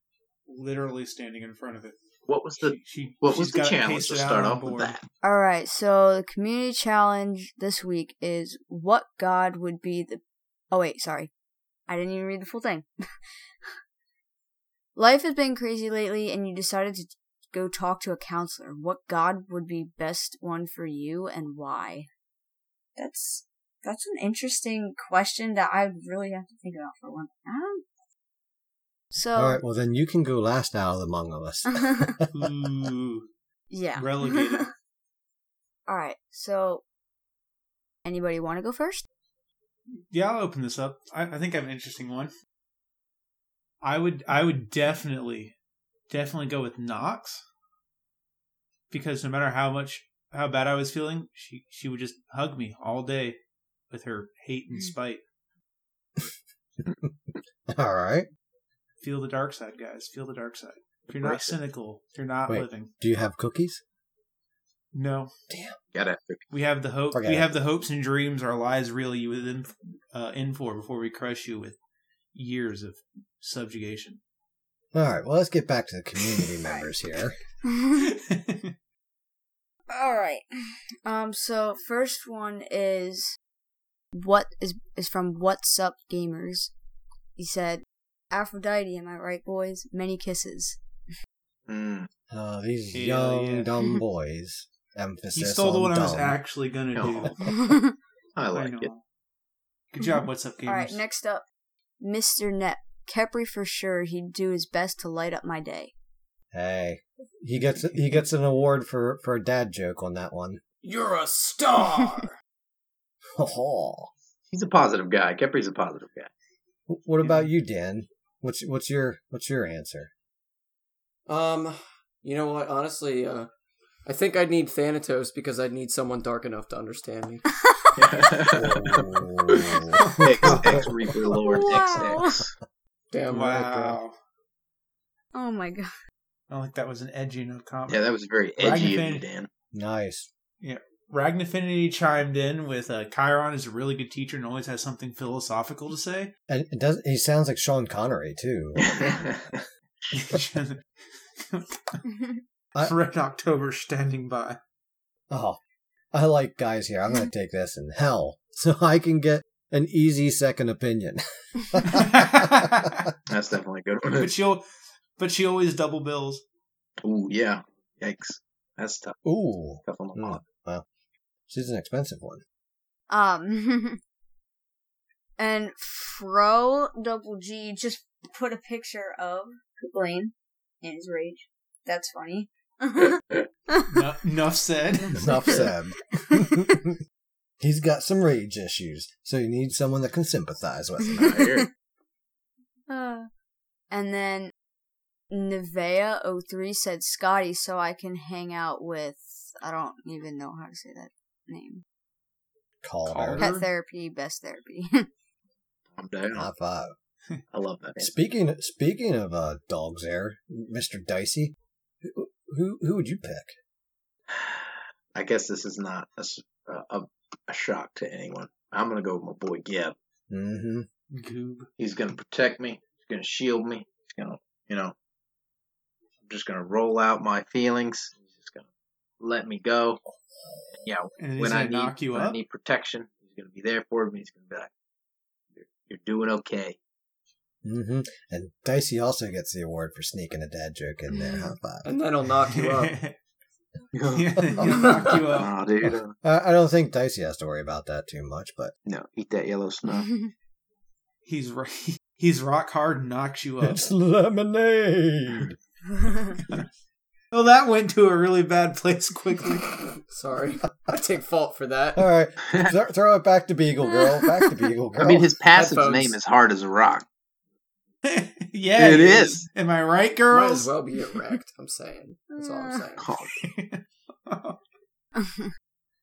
Literally standing in front of it. What was the She, she, what was the challenge? pasted Let's start on off with that. All right, so the community challenge this week is what god would be the. Oh wait, sorry, I didn't even read the full thing. Life has been crazy lately, and you decided to go talk to a counselor. What god would be best one for you, and why? That's that's an interesting question that I really have to think about for one. Um, so All right, well then you can go last out of among us. Ooh, yeah. relegated. All right. So anybody want to go first? Yeah, I'll open this up. I, I think I have an interesting one. I would I would definitely definitely go with Nox because no matter how much how bad I was feeling, she she would just hug me all day with her hate and hmm. spite. All right. Feel the dark side, guys. Feel the dark side. If you're not cynical, you're not Wait. living. Do you have cookies? No, Damn. Gotta we have the hope. Forget we it. have the hopes and dreams our lives really you within uh, in for before we crush you with years of subjugation. All right. Well, let's get back to the community members here. All right. Um. So first one is what is is from What's Up Gamers. He said, "Aphrodite, am I right, boys? Many kisses." Mm. Uh, these Hell young yeah. dumb boys. Emphasis he stole the on one I was dumb. actually gonna do. No. I I like know. it. Good job. What's up, gamers? All right. Next up, Mr. Net. Khepri for sure. He'd do his best to light up my day. Hey, he gets he gets an award for for a dad joke on that one. You're a star. Oh. He's a positive guy. Khepri's a positive guy. What about you, Dan? What's what's your what's your answer? Um, you know what? Honestly, uh, I think I'd need Thanatos because I'd need someone dark enough to understand me. X, X Reaper Lord Wow. XX. Damn right, bro. wow. Oh my god. I don't think that was an edgy enough comment. Yeah, that was very edgy of you, Dan. nice. Ragnafinity chimed in with uh, Chiron is a really good teacher and always has something philosophical to say. And it does he sounds like Sean Connery too. I- Red October standing by. Oh, I like guys here. I'm going to take this in Hel so I can get an easy second opinion. That's definitely a good one. but she'll, but she always double bills. Ooh, yeah. Yikes. That's tough. Ooh, Tough on the Mm, pot. Well, she's an expensive one. Um, and Fro Double G just put a picture of Blaine in his rage. That's funny. No, enough said. Enough said. He's got some rage issues, so you need someone that can sympathize with him. I. Uh, and then Nevea03 said Skadi so I can hang out with I don't even know how to say that name. Call Call her. her. Pet therapy, best therapy. I'm down. High five. I love that. Speaking speaking of uh, dogs, there, Mister Dicey, who, who who would you pick? I guess this is not a shock to anyone. I'm gonna go with my boy Geb. Mm-hmm. Goob. He's gonna protect me. He's gonna shield me. He's gonna, you know, I'm just gonna roll out my feelings. He's just gonna let me go. Yeah, And he's when I need knock you when I need protection, he's gonna be there for me. He's gonna be like, "You're, you're doing okay." Mm-hmm. And Dicey also gets the award for sneaking a dad joke in there. High five. And then he'll knock you up. Yeah, he'll knock you up. Aw, dude. uh, I I don't think Dicey has to worry about that too much, but no, eat that yellow snow. He's ro- he's rock hard and knocks you up. it's lemonade. Well, that went to a really bad place quickly. Sorry, I take fault for that. All right, Th- throw it back to Beagle Girl. Back to Beagle Girl. I mean, his passive Headphones. name is hard as a rock. yeah, It he is. Am I right, girls? Might girls? as well be erect. I'm saying. That's all I'm saying.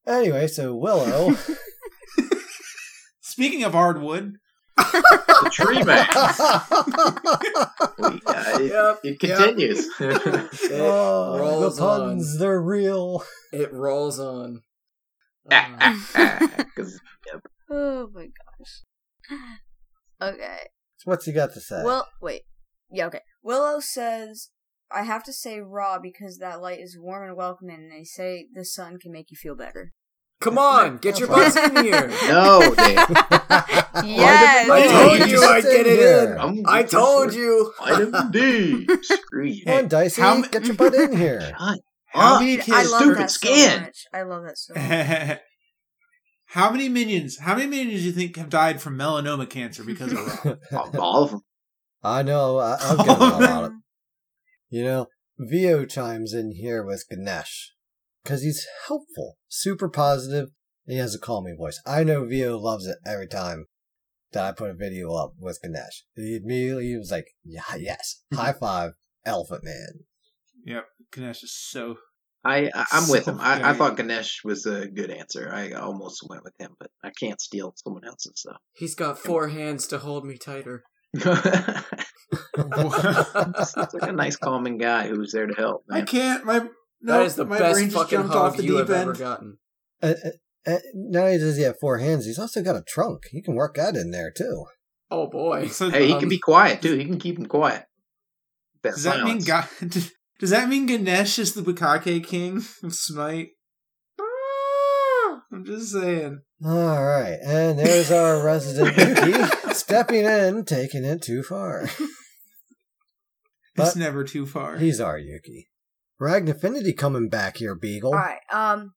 Anyway, so Willow. Speaking of hardwood, the tree man. We- uh, it, Yep, it yep. continues. It oh, the rolls puns, on. they're real. It rolls on. Uh, 'Cause oh my gosh. Okay. So what's he got to say? Well, wait. Yeah, okay. Willow says, I have to say Ra because that light is warm and welcoming, and they say the sun can make you feel better. Come on, get your butts in here. no, Dan. Yes! I told you I'd get it in. I'm- I told you. Vitamin D. Screw you. Come on, Dicey, how ma- get your butt in here. Shut how up. many Dude, kids? I love stupid that skin. so much. I love that so much. How many minions? How many minions do you think have died from melanoma cancer because of All, all of them. I know. I, I'll get a lot of You know, Vio chimes in here with Ganesh because he's helpful, super and He has a calming voice. I know Vio loves it every time that I put a video up with Ganesh. He immediately was like, "Yeah, yes, high five, Elephant Man." Yep, Ganesh is so. I, I I'm with him. I, I thought Ganesh was a good answer. I almost went with him, but I can't steal someone else's stuff. He's got four hands to hold me tighter. He's like a nice, calming guy who's there to help. I can't. My no, that is the my best brain just fucking jumped off hug the you deep have ever end. gotten. Uh, uh, uh, not only does he have four hands, he's also got a trunk. He can work that in there too. Oh boy. So Hey, he Um, can be quiet too. He can keep him quiet. That does that mean silence. Ga- Does that mean Ganesh is the Bukake king of Smite? I'm just saying. All right, and there's our resident Yuki stepping in, taking it too far. it's never too far. He's our Yuki. Ragnafinity coming back here, Beagle. All right. Um,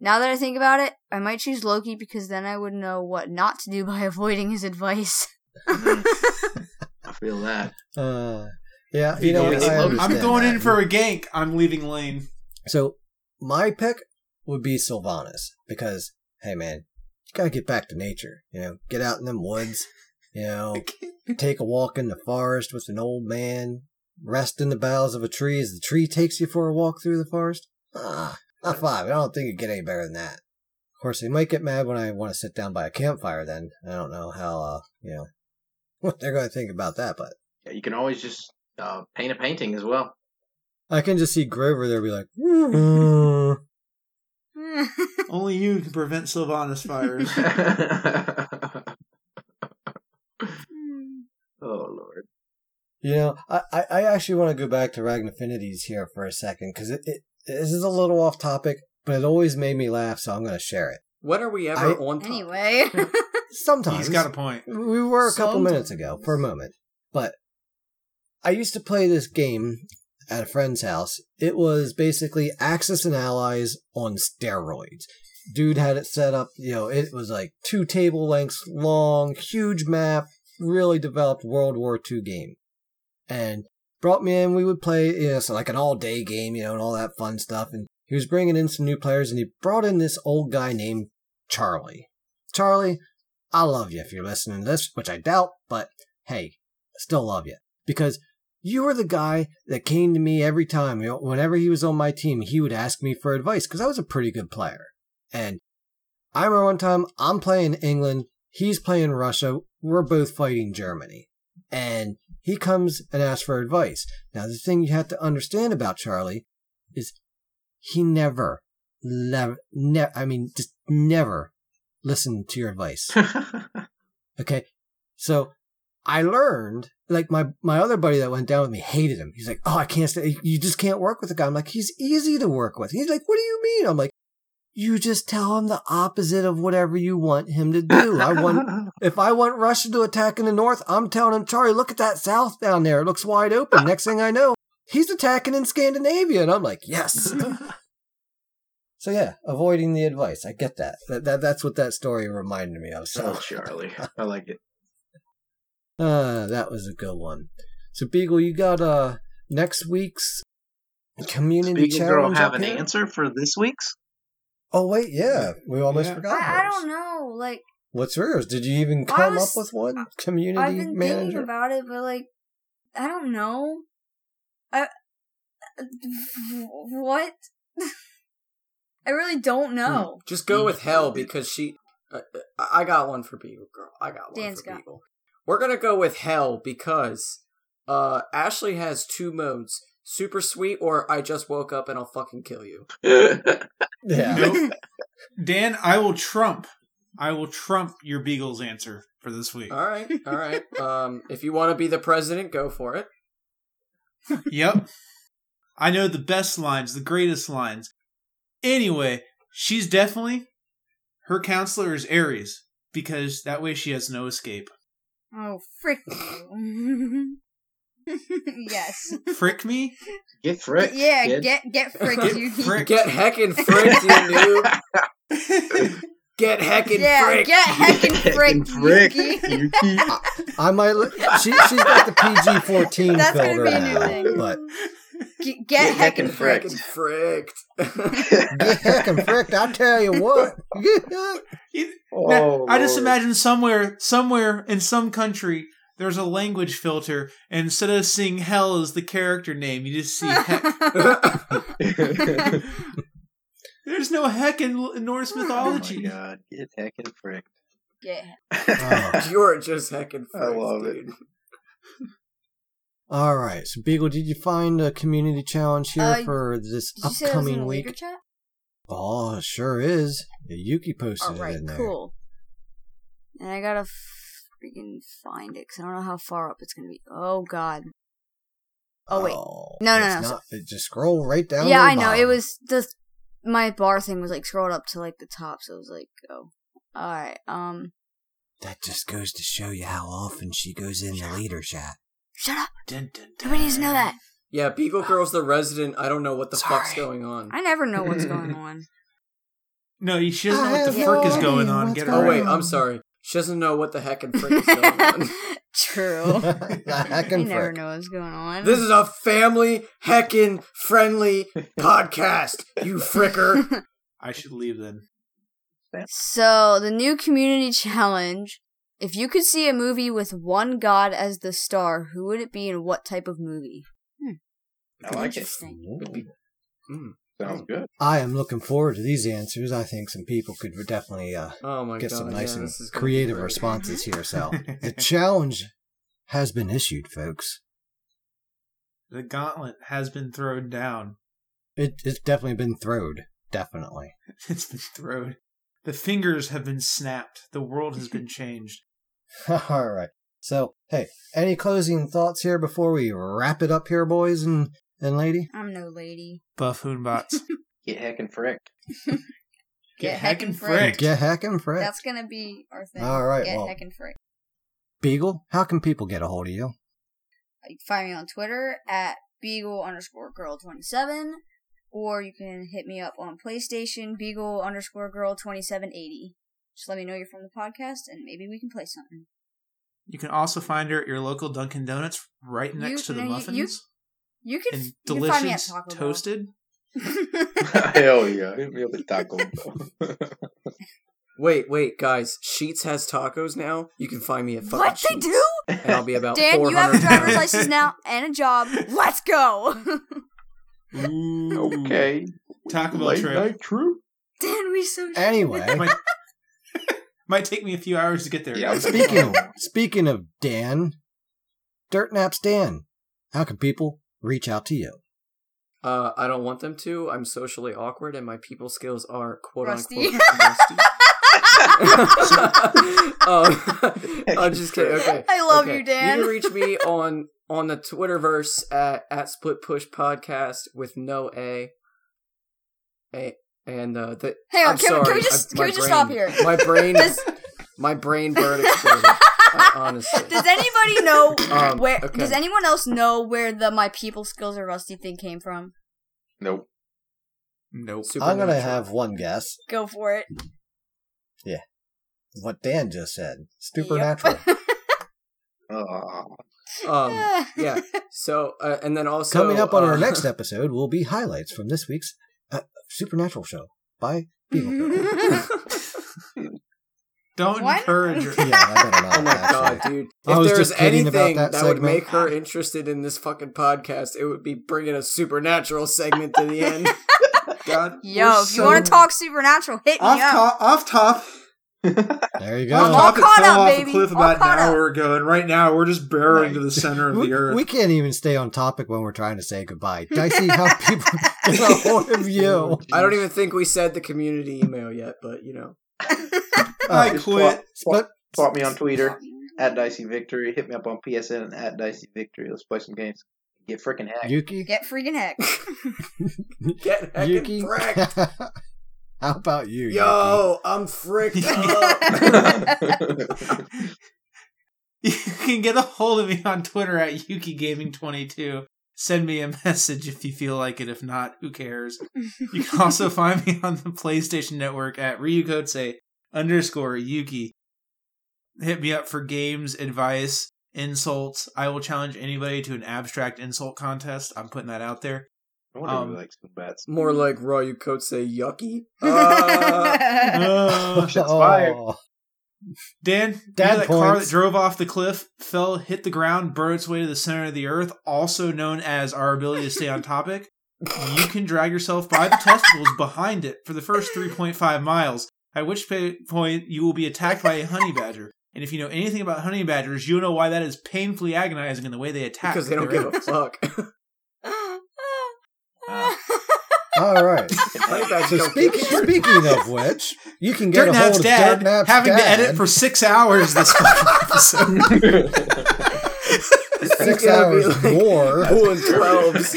now that I think about it, I might choose Loki because then I would know what not to do by avoiding his advice. I feel that. Uh, yeah, you know, going I I'm I'm understand going in for a gank. I'm leaving lane. So my pick would be Sylvanus because, hey man, you gotta get back to nature. You know, get out in them woods. You know, take a walk in the forest with an old man. Rest in the boughs of a tree as the tree takes you for a walk through the forest. Ah, high five. I don't think it'd get any better than that. Of course, they might get mad when I want to sit down by a campfire. Then I don't know how, uh, you know, what they're going to think about that, but Yeah, you can always just uh, paint a painting as well. I can just see Grover there be like, "Mm." Only you can prevent Sylvanus fires. oh lord. You know, I, I, I actually want to go back to Ragnafinities here for a second because it, it this is a little off topic, but it always made me laugh, so I'm going to share it. When are we ever I- on top? anyway, Sometimes He's got a point. we were a couple Sometimes. minutes ago for a moment, but I used to play this game at a friend's house. It was basically Axis and Allies on steroids. Dude had it set up, you know, it was like two table lengths long, huge map, really developed World War II game. And brought me in, we would play, you know, so like an all day game, you know, and all that fun stuff. And he was bringing in some new players and he brought in this old guy named Charlie. Charlie, I love you if you're listening to this, which I doubt, but hey, still love you. Because you were the guy that came to me every time. You know, whenever he was on my team, he would ask me for advice because I was a pretty good player. And I remember one time I'm playing England, he's playing Russia, we're both fighting Germany. And he comes and asks for advice. Now, the thing you have to understand about Charlie is he never, never, ne- I mean, just never listened to your advice. Okay. So I learned, like my, my other buddy that went down with me hated him. He's like, Oh, I can't stay. You just can't work with the guy. I'm like, he's easy to work with. He's like, what do you mean? I'm like, you just tell him the opposite of whatever you want him to do. I want, if I want Russia to attack in the north, I'm telling him, Charlie, look at that south down there. It looks wide open. Next thing I know, he's attacking in Scandinavia. And I'm like, yes. so yeah, avoiding the advice. I get that. That, that that's what that story reminded me of. So Oh, Charlie. I like it. Uh, that was a good one. So Beagle, you got uh next week's community Beagle Girl challenge have an answer for this week's? Oh wait, yeah, we almost Yeah. forgot. I, I don't know. Like What's yours? Did you even come was- up with one? Community I've been manager. thinking about it, but like I don't know. I what? I really don't know. Just go with Hel because she. Uh, uh, I got one for Beagle Girl. I got one Dan's for got- Beagle. We're gonna go with Hel because uh, Ashley has two modes: super sweet or I just woke up and I'll fucking kill you. yeah. Nope. Dan, I will trump. I will trump your Beagle's answer for this week. All right, all right. Um, if you want to be the president, go for it. Yep. I know the best lines, the greatest lines. Anyway, she's definitely her counselor is Ares because that way she has no escape. Oh frick you. yes. Frick me? Get frick. yeah, kid. get get fricked Get you. fricked. Get heckin' fricked, you noob. Get heckin' yeah, frick. get heckin' frick, Heckin' frick. Yuki. Yuki. I might. Look, she she's got the PG fourteen That's gonna filter be a new thing. but G- get heckin' heckin' frick. frick. Fricked. get heckin' fricked. I tell you what. Oh, I just imagine somewhere, somewhere in some country, there's a language filter, and instead of seeing Hel as the character name, you just see heck. There's no heck in in Norse Oh my mythology. god, get heckin' frick. Yeah. Oh. You're just heckin' I fricked, love it. All right, so Beagle, did you find a community challenge here Uh, for this Did you say that was in upcoming week? chat? Oh, sure is. Yuki posted All right, it in there. cool. And I gotta freaking find it because I don't know how far up it's gonna be. Oh God. Oh wait. No, no, no, Not, it just scroll right down. yeah, I know. It was the my bar thing was like scrolled up to like the top, so it was like, oh, all right. Um, That just goes to show you how often she goes in the leader chat. shut up. Dun, dun, dun. Nobody needs to know that. Yeah, Beagle Girl's the resident. I don't know what the fuck's going on. I never know what's going on. No, she doesn't know what the have frick is going on. Get her Oh wait. I'm sorry. She doesn't know what the heckin' frick is going on. True. Heckin' I never frick. know what's going on. This is a family heckin' friendly podcast, you fricker. I should leave then. So, the new community challenge. If you could see a movie with one god as the star, who would it be and what type of movie? I like it. Interesting. Hmm. Would be-. Sounds good. I am looking forward to these answers. I think some people could definitely uh, Oh my get god. some nice yeah, and this is gonna be creative responses here. So the challenge has been issued, folks. The gauntlet has been thrown down. It, it's definitely been throwed. Definitely. It's been thrown. The fingers have been snapped. The world has been changed. All right. So, hey, any closing thoughts here before we wrap it up here, boys and, and lady? I'm no lady. Buffoon bots. Get heckin' fricked. Get heckin' heckin' fricked. Get heckin' frick. That's gonna be our thing. All right, Get well- heckin' frick. Beagle, how can people get a hold of you? Uh, you can find me on Twitter at Beagle underscore girl twenty seven, or you can hit me up on PlayStation Beagle underscore girl twenty seven eighty. Just let me know you're from the podcast, and maybe we can play something. You can also find her at your local Dunkin' Donuts right next You- to the no, muffins. you- You can, and you can find me at delicious Taco Bell. toasted. Hell yeah. Hit me up at Taco Bell. Wait, wait, guys. Sheetz has tacos now. You can find me at fucking what they Sheetz. do? And I'll be about Dan, you have a driver's license now and a job. Let's go. Ooh. okay. Taco Bell Late trip. night true. Dan, we so Anyway, might, might take me a few hours to get there. Yeah, speaking of, speaking of Dan, Dirt Naps Dan, how can people reach out to you? Uh, I don't want them to. I'm socially awkward, and my people skills are quote Rusty. unquote rusty. um, I'm just kidding. Okay, I love okay. you, Dan. You can reach me on on the Twitterverse at at Split Push Podcast with no a. A and uh, the Hang on, I'm can we- can sorry, we just- I- can we just brain- stop here? My brain, Does- my brain bird exploded. honestly, Does anybody know Um, where? okay. Does anyone else know where the "my people skills are rusty" thing came from? Nope. Nope. I'm gonna have one guess. Go for it. Yeah, what Dan just said. Supernatural. Uh, Um, yeah. So, uh, and then also Coming up on uh, our next episode will be highlights from this week's uh, Supernatural show by Beagle. Girl. Don't What? encourage her. yeah, I better not. Oh my god, actually. dude! I If was there was just kidding about anything that that, would make her interested in this fucking podcast, it would be bringing a supernatural segment to the end. God, Yo, we're if you want to talk supernatural, hit me off up. top, off top, There you off I'm go. all top, it caught fell up, off baby. a cliff All about an caught up. hour ago, and right now we're just barreling Right. to the center of We, the earth. we can't even stay on topic when we're trying to say goodbye. Dicey, how people get a hold of you? I don't even think we said the community email yet, but you know, I quit. Swap, Split, swap me on Twitter at Dicey Victory. Hit me up on PSN at Dicey Victory. Let's play some games. Get freaking hacked. Yuki. Get freaking heck. get heckin' Yuki. how about you? Yo, I'm fricked up. You can get a hold of me on Twitter at YukiGaming22. Send me a message if you feel like it. If not, who cares? You can also find me on the PlayStation Network at Ryukotse underscore Yuki. Hit me up for games, advice, insults. I will challenge anybody to an abstract insult contest. I'm putting that out there. I wonder Um, who likes the bets. More like Ryu Cote say yucky. Uh, Uh, Shots fired. Dan, Dad you know that car that drove off the cliff, fell, hit the ground, burned its way to the center of the earth, also known as our ability to stay on topic. You can drag yourself by the testicles behind it for the first 3.5 miles, at which point you will be attacked by a honey badger. And if you know anything about honey badgers, you'll know why that is painfully agonizing in the way they attack. because they don't give a eggs. fuck. Ah. All right. So don't speak, give a shit. speaking of which, you can get Dirt a hold Nap's of dad Dirt Nap's having to edit for six hours this episode. six He's gonna be hours like more. Pulling twelves.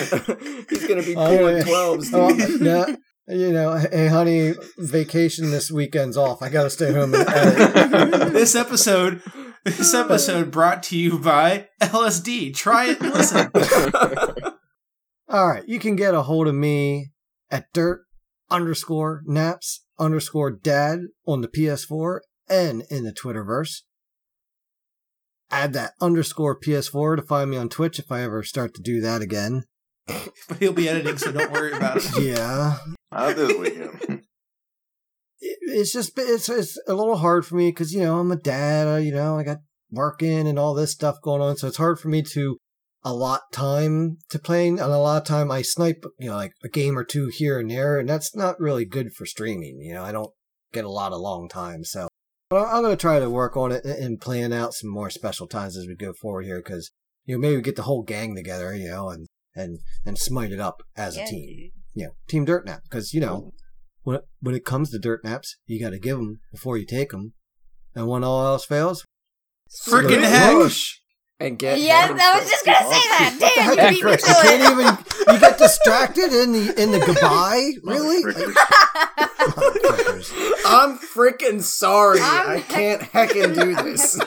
He's gonna be Oh, pulling yeah. twelves. Oh, yeah, you know, hey, honey, vacation this weekend's off. I gotta stay home and edit. this episode this episode brought to you by LSD. Try it and listen. All right, you can get a hold of me at dirt underscore naps underscore dad on the PS4 and in the Twitterverse. Add that underscore PS4 to find me on Twitch if I ever start to do that again. But he'll be editing, so don't worry about it. Yeah, Not this weekend. it, it's just it's it's a little hard for me because you know I'm a dad. uh, You know I got working and all this stuff going on, so it's hard for me to allot time to playing. And a lot of time I snipe, you know, like a game or two here and there, and that's not really good for streaming. You know, I don't get a lot of long time, so. But I'm going to try to work on it and- and plan out some more special times as we go forward here, because you know maybe we get the whole gang together, you know, and and and smite it up as a team. dude. You know, Team Dirt Nap, because you know when when it comes to dirt naps, you got to give them before you take them, and when all else fails, Freaking Split heck. Push. And get Yes, I was just gonna say that. What Damn, you beat me to You it. can't even. You get distracted in the in the goodbye. Really? Motherfuckers. Motherfuckers. I'm freaking sorry. I'm I can't heckin' do this.